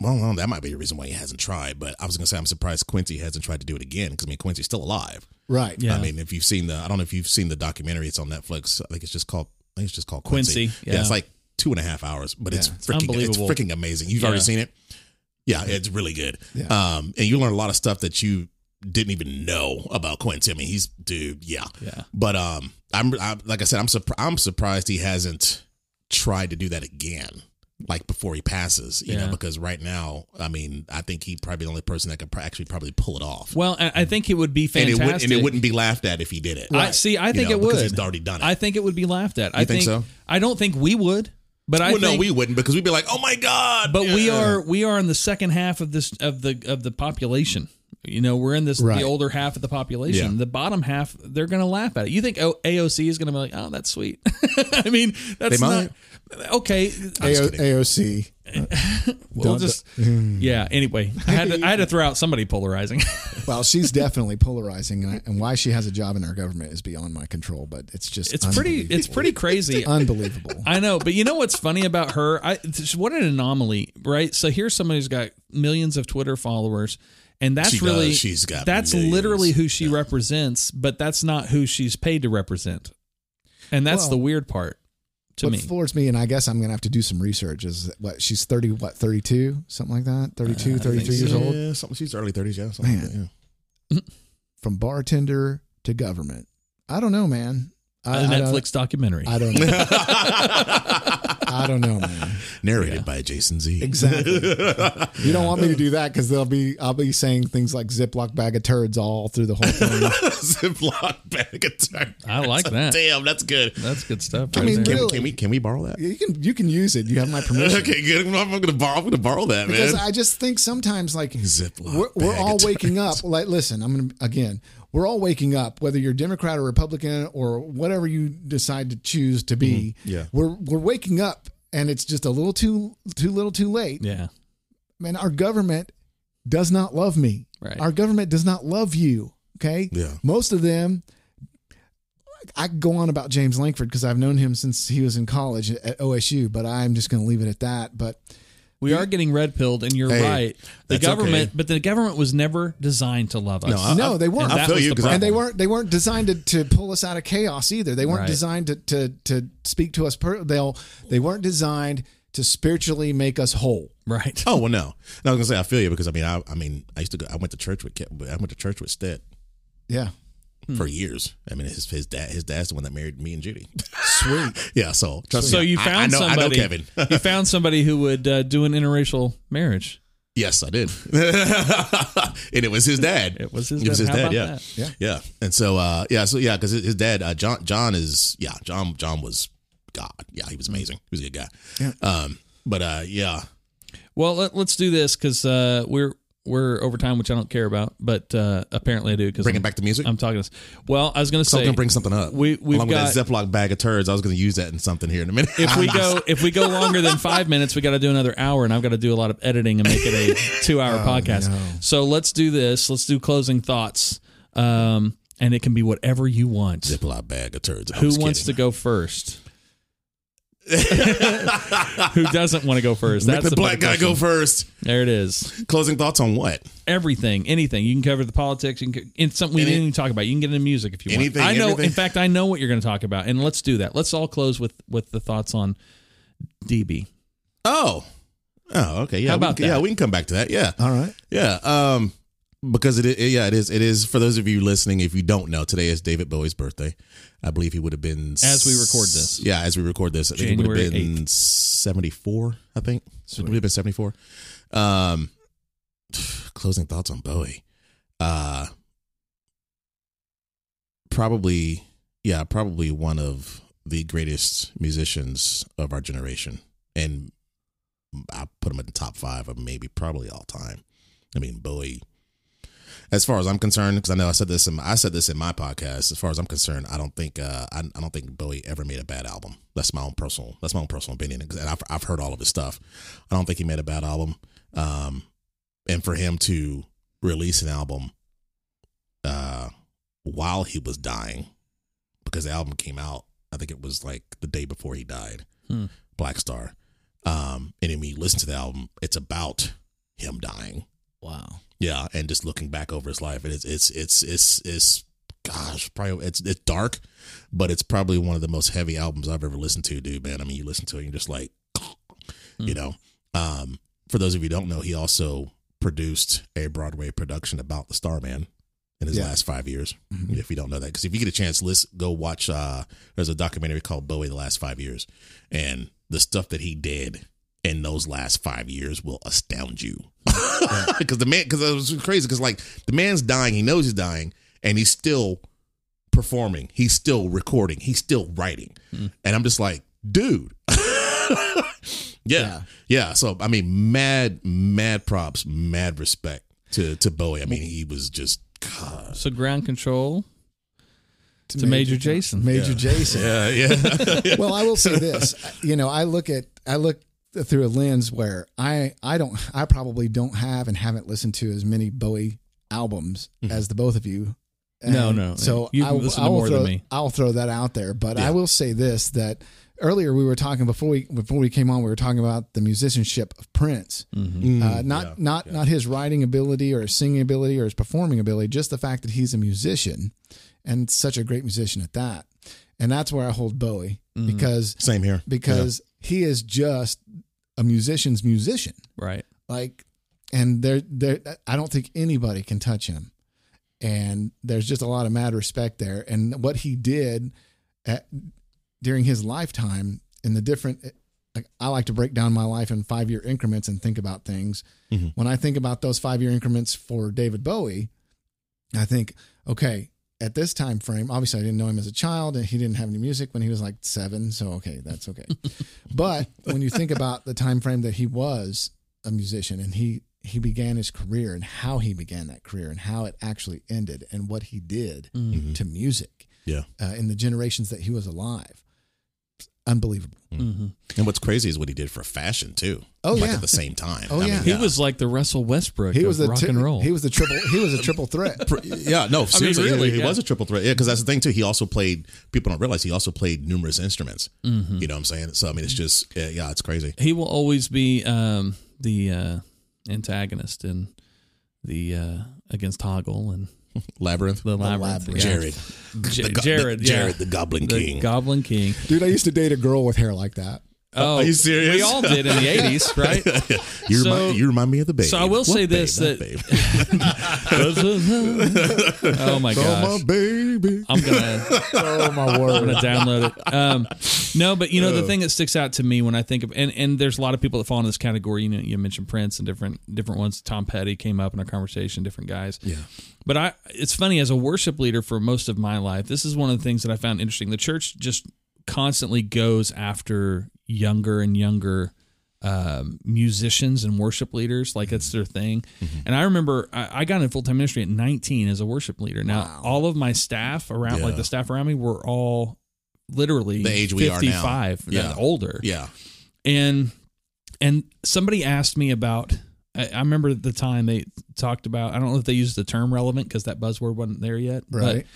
Well, no, that might be the reason why he hasn't tried. But I was gonna say I'm surprised Quincy hasn't tried to do it again because I mean Quincy's still alive. Right. Yeah. I mean, if you've seen the, I don't know if you've seen the documentary. It's on Netflix. I think it's just called. I think it's just called Quincy. Quincy, Yeah, yeah. it's like two and a half hours, but it's Yeah. It's freaking. It's unbelievable. freaking amazing. You've Yeah. already seen it. Yeah, it's really good. Yeah. Um, and you learn a lot of stuff that you didn't even know about Quincy. I mean, he's dude. Yeah. Yeah. But um, I'm, I'm like I said, I'm surpri- I'm surprised he hasn't tried to do that again, like before he passes. You Yeah. know, because right now, I mean, I think he probably the only person that could pr- actually probably pull it off. Well, I, I think it would be and fantastic. it would and it wouldn't be laughed at if he did it. I see. I You think know, it would. because he's already done it. I think it would be laughed at. I think so? I don't think we would, but I well, no, we wouldn't because we'd be like, oh my god. But we are we are in the second half of this of the of the population. You know, we're in this Right. the older half of the population. Yeah. The bottom half, they're going to laugh at it. You think AOC is going to be like, "Oh, that's sweet." I mean, that's They not okay. AO. AOC. We'll Don't- just hmm. yeah. Anyway, I had to, I had to throw out somebody polarizing. Well, she's definitely polarizing, and, I, and why she has a job in our government is beyond my control. But it's just it's pretty it's pretty crazy. unbelievable. I know, but you know what's funny about her? I what an anomaly, right? So here's somebody who's got millions of Twitter followers, and that's She does. really She's got that's millions. literally who she represents, but that's not who she's paid to represent, and that's Well, the weird part to what me. floors me, and I guess I'm gonna have to do some research. Is what she's thirty? What 32? Something like that. 32, 33 years old. Yeah, something. She's early thirties. Yeah, something like Man. that, yeah. From bartender to government. I don't know, man. I, a I don't- Netflix documentary. I don't know. I don't know, man. Narrated by Jason Z. Exactly. you don't want me to do that because they'll be I'll be saying things like Ziploc bag of turds all through the whole thing. Ziploc bag of turd. I like that. Damn, that's good. That's good stuff. I right mean. Can, really? can we can we borrow that? you can you can use it. You have my permission. Okay, good. I'm gonna borrow. I'm gonna borrow that, Because man. I just think sometimes like Ziploc we're, we're all of waking up. Like, listen, I'm gonna again. We're all waking up, whether you're Democrat or Republican or whatever you decide to choose to be. Mm-hmm. Yeah. we're we're waking up, and it's just a little too too little, too late. yeah. Man, our government does not love me. Right. Our government does not love you. Okay. Yeah. Most of them. I could go on about James Lankford because I've known him since he was in college at OSU, but I'm just going to leave it at that. But We are getting red pilled, and you're Hey, right. The that's government, okay. but the government was never designed to love us. No, I- no, they weren't. And I that feel was you the 'cause I- and they problem. weren't they weren't designed to, to pull us out of chaos either. They weren't Right. designed to to to speak to us. Per, they'll they weren't designed to spiritually make us whole. right. Oh well, no. No, I was gonna say I feel you because I mean I I mean I used to go. I went to church with Ke- I went to church with Stitt. Yeah, for years. I mean his his dad his dad's the one that married me and Judy. sweet. yeah, so trust So me. you I- found I, know, somebody. I know Kevin. you found somebody who would uh, do an interracial marriage. yes, I did. and it was his dad. It was his It was dad. his How dad. Yeah. that? Yeah. Yeah. And so uh yeah, so yeah, because his dad uh, John John is yeah John John was God. Yeah, he was amazing. He was a good guy. Yeah. Um. But uh yeah. Well, let, let's do this because uh, we're we're over time, which I don't care about, but uh, apparently I do because Bring I'm, it back to music. I'm talking to. Well, I was going to so I'm say gonna bring something up. we- we've along got- with that Ziploc bag of turds. I was gonna use that in something here in a minute. if we go if we go longer than five minutes, we got to do another hour, and I've got to do a lot of editing and make it a two hour podcast. no. So let's do this. Let's do closing thoughts, um, and it can be whatever you want. Ziploc bag of turds. I'm Who wants kidding. to go first? Who doesn't want to go first? Make the a black guy go first. There it is. Closing thoughts on what? Everything, anything. You can cover the politics. You can, it's something we Any- didn't even talk about. You can get into music if you Anything, want. I know. everything? In fact, I know what you're going to talk about, and let's do that. Let's all close with with the thoughts on DB. Oh. Oh, okay. Yeah. How we about can, Yeah, we can come back to that. Yeah. All right. Yeah. Um, because it, is, yeah, it is. It is for those of you listening. If you don't know, today is David Bowie's birthday. I believe he would have been As we record this. Yeah, as we record this, I think he would have been seventy four. I think so. Would have been seventy four. Um, closing thoughts on Bowie. Uh, probably, yeah, probably one of the greatest musicians of our generation, and I put him in the top five of maybe probably all time. I mean, Bowie. As far as I'm concerned, because I know I said this in my, I said this in my podcast. As far as I'm concerned, I don't think uh, I, I don't think Bowie ever made a bad album. That's my own personal that's my own personal opinion. And I've I've heard all of his stuff. I don't think he made a bad album. Um, and for him to release an album uh, while he was dying, because the album came out, I think it was like the day before he died. Hmm. Blackstar. Um, and then when you listen to the album, it's about him dying. Wow. Yeah, and just looking back over his life, it's it's it's it's it's gosh, probably it's it's dark, but it's probably one of the most heavy albums I've ever listened to, dude. Man, I mean, you listen to it, and you're just like, you know. Um, for those of you who don't know, he also produced a Broadway production about the Starman in his Yeah. last five years. If you don't know that, because if you get a chance, let's go watch. Uh, there's a documentary called Bowie: The Last Five Years, and the stuff that he did in those last five years will astound you. Because the man, because it was crazy. Because like the man's dying, he knows he's dying, and he's still performing. He's still recording. He's still writing, mm. and I'm just like, dude. yeah, yeah. So I mean, mad, mad props, mad respect to to Bowie. I mean, he was just God. So ground control to Major Jason. Major Jason. Yeah, yeah. well, I will say this. You know, I look at I look through a lens where I I don't I probably don't have and haven't listened to as many Bowie albums as the both of you. No, And no. So You've I, will- listened to I will more than throw, me. I'll throw that out there, but Yeah. I will say this: that earlier we were talking before we before we came on, we were talking about the musicianship of Prince. Mm-hmm. Uh, not yeah, not not his writing ability or his singing ability or his performing ability, just the fact that he's a musician and such a great musician at that. And that's where I hold Bowie Mm-hmm. because Same here. because he is just a musician's musician. Right. Like, and there, there, I don't think anybody can touch him. And there's just a lot of mad respect there. And what he did at, during his lifetime in the different like I like to break down my life in five year increments and think about things. Mm-hmm. When I think about those five year increments for David Bowie, I think, okay, at this time frame, obviously I didn't know him as a child and he didn't have any music when he was like seven, so okay, that's okay. but when you think about the time frame that he was a musician and he he began his career and how he began that career and how it actually ended and what he did to music Yeah. uh, in the generations that he was alive, unbelievable. Mm-hmm. And what's crazy is what he did for fashion too. Oh, like yeah. at the same time. Oh, I yeah. mean, He was like the Russell Westbrook He of was the rock tri- and roll. He was the triple. He was a triple threat. yeah, no, seriously, he- really, he, yeah. was a triple threat. Yeah, because that's the thing too. He also played. People don't realize he also played numerous instruments. Mm-hmm. You know what I'm saying? So I mean, it's just yeah, yeah it's crazy. he will always be um, the uh, antagonist in the uh, against Hoggle and Labyrinth, the labyrinth. Labyrinth. yeah. Jared, J- the go- Jared, the, yeah. Jared, the Goblin the King. Goblin King. Dude, I used to date a girl with hair like that. Oh, Are you serious? We all did in the '80s, right? you, So- remind, you remind me of the babe. so I will What say babe? this, That that- oh my God. Oh my baby. I'm gonna Oh my word, I'm word. gonna download it. Um, no, but you know the thing that sticks out to me when I think of and and there's a lot of people that fall in this category. You know, you mentioned Prince and different different ones. Tom Petty came up in our conversation. Different guys. Yeah. But I, it's funny as a worship leader for most of my life. This is one of the things that I found interesting. The church just constantly goes after younger and younger um, musicians and worship leaders. Like that's their thing. Mm-hmm. And I remember I, I got in full time ministry at 19 as a worship leader. Now all of my staff around, like the staff around me, were all literally The age we are now. 55 Yeah. older yeah, and and somebody asked me about I, I remember at the time they talked about i don't know if they used the term relevant because that buzzword wasn't there yet Right. but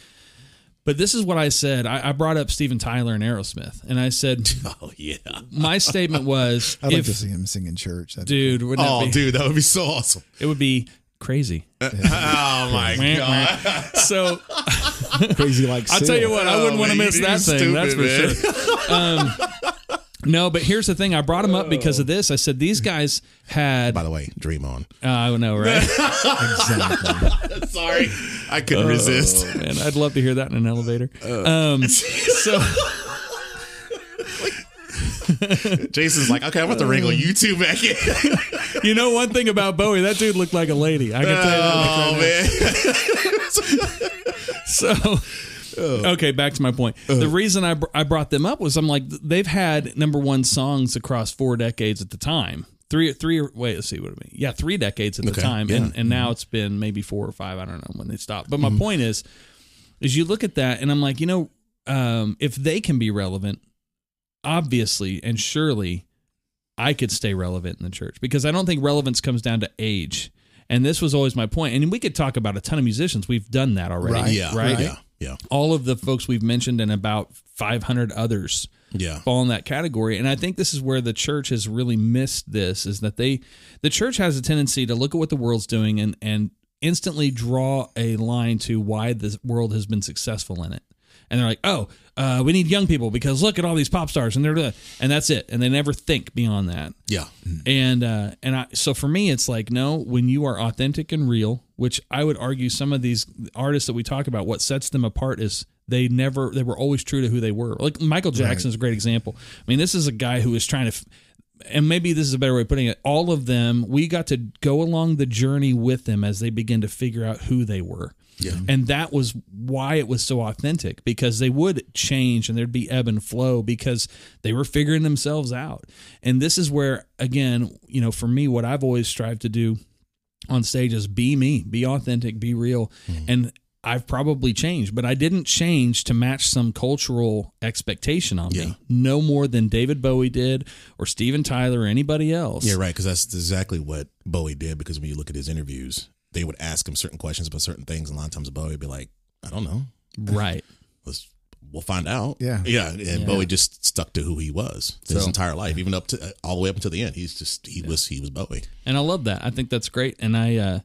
this is what i said I, I brought up steven tyler and aerosmith and i said oh yeah. my statement was I'd like if to see him sing in church. That'd dude wouldn't Oh, that be, dude, that would be so awesome. it would be crazy oh my god. so crazy like i'll tell you what i wouldn't Oh, want to miss you that thing that's for stupid, sure um, no but here's the thing i brought him up because of this i said these guys had By the way, dream on. I uh, i know right Exactly. Sorry, I couldn't resist. Oh, man, I'd love to hear that in an elevator. Um, so Jason's like, okay, I'm about to wrangle you two back in. you know one thing about Bowie, that dude looked like a lady. I can tell you that. oh man. So okay, back to my point. The reason I br- I brought them up was I'm like they've had number one songs across four decades at the time. Three, three. Wait, let's see what I mean. Yeah, three decades at the Okay, time, yeah. and and now it's been maybe four or five. I don't know when they stopped. But my point is, is you look at that, and I'm like, you know, um, if they can be relevant, obviously and surely, I could stay relevant in the church because I don't think relevance comes down to age. And this was always my point. And we could talk about a ton of musicians. We've done that already, Right, Yeah, right? Yeah, yeah, all of the folks we've mentioned and about 500 others yeah. fall in that category. And i think this is where the church has really missed this is that they the church has a tendency to look at what the world's doing and and instantly draw a line to why the world has been successful in it and they're like oh uh, we need young people because look at all these pop stars and they're and that's it. And they never think beyond that. Yeah. and uh, and I so for me it's like no when you are authentic and real which I would argue some of these artists that we talk about what sets them apart is they never they were always true to who they were. Like Michael Jackson is a great example. I mean this is a guy who is trying to f- and maybe this is a better way of putting it all of them we got to go along the journey with them as they begin to figure out who they were Yeah. and that was why it was so authentic because they would change and there'd be ebb and flow because they were figuring themselves out. And this is where, again, you know, for me, what I've always strived to do on stage is be me, be authentic, be real. Mm-hmm. And I've probably changed, but I didn't change to match some cultural expectation on Yeah. me. No more than David Bowie did or Steven Tyler or anybody else. Yeah, right. Because that's exactly what Bowie did. Because when you look at his interviews, they would ask him certain questions about certain things, and a lot of times Bowie would be like, "I don't know. Right. Let's we'll find out." Yeah. yeah. And Yeah. Bowie just stuck to who he was his So- entire life, even up to all the way up until the end. He's just he was he was Bowie. and I love that. I think that's great. And I, uh,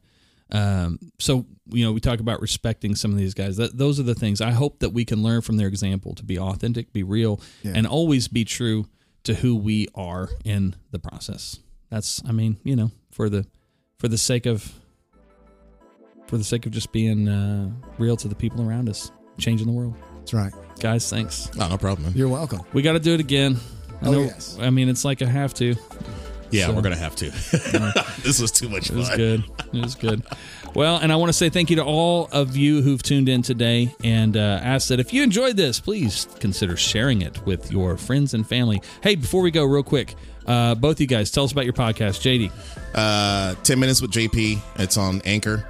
um, so you know, we talk about respecting some of these guys. That those are the things I hope that we can learn from their example to be authentic, be real, Yeah. and always be true to who we are in the process. That's, I mean, you know, for the for the sake of for the sake of just being uh, real to the people around us, changing the world. That's right. Guys, thanks. No, no problem. Man. You're welcome. We got to do it again. I Oh, know- yes. I mean, it's like I have to. Yeah, So- we're gonna have to. this was too much It was good. It was good. Well, and I want to say thank you to all of you who've tuned in today and uh, ask that if you enjoyed this, please consider sharing it with your friends and family. Hey, before we go, real quick, uh, both you guys, tell us about your podcast, JD. Uh, Ten minutes with JP. It's on Anchor,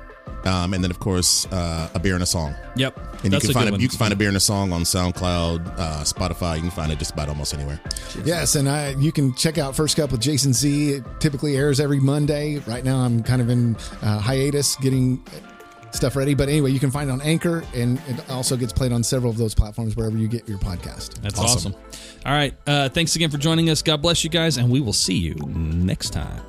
um, and then of course uh, a beer and a song. Yep, And That's you can find a, you can find a beer and a song on SoundCloud, uh, Spotify. You can find it just about almost anywhere. Yes, and I you can check out First Cup with Jason Z. It typically airs every Monday. Right now, I'm kind of in uh, hiatus getting stuff ready. But anyway, you can find it on Anchor, and it also gets played on several of those platforms wherever you get your podcast. That's Awesome. awesome. All right. Uh, thanks again for joining us. God bless you guys, and we will see you next time.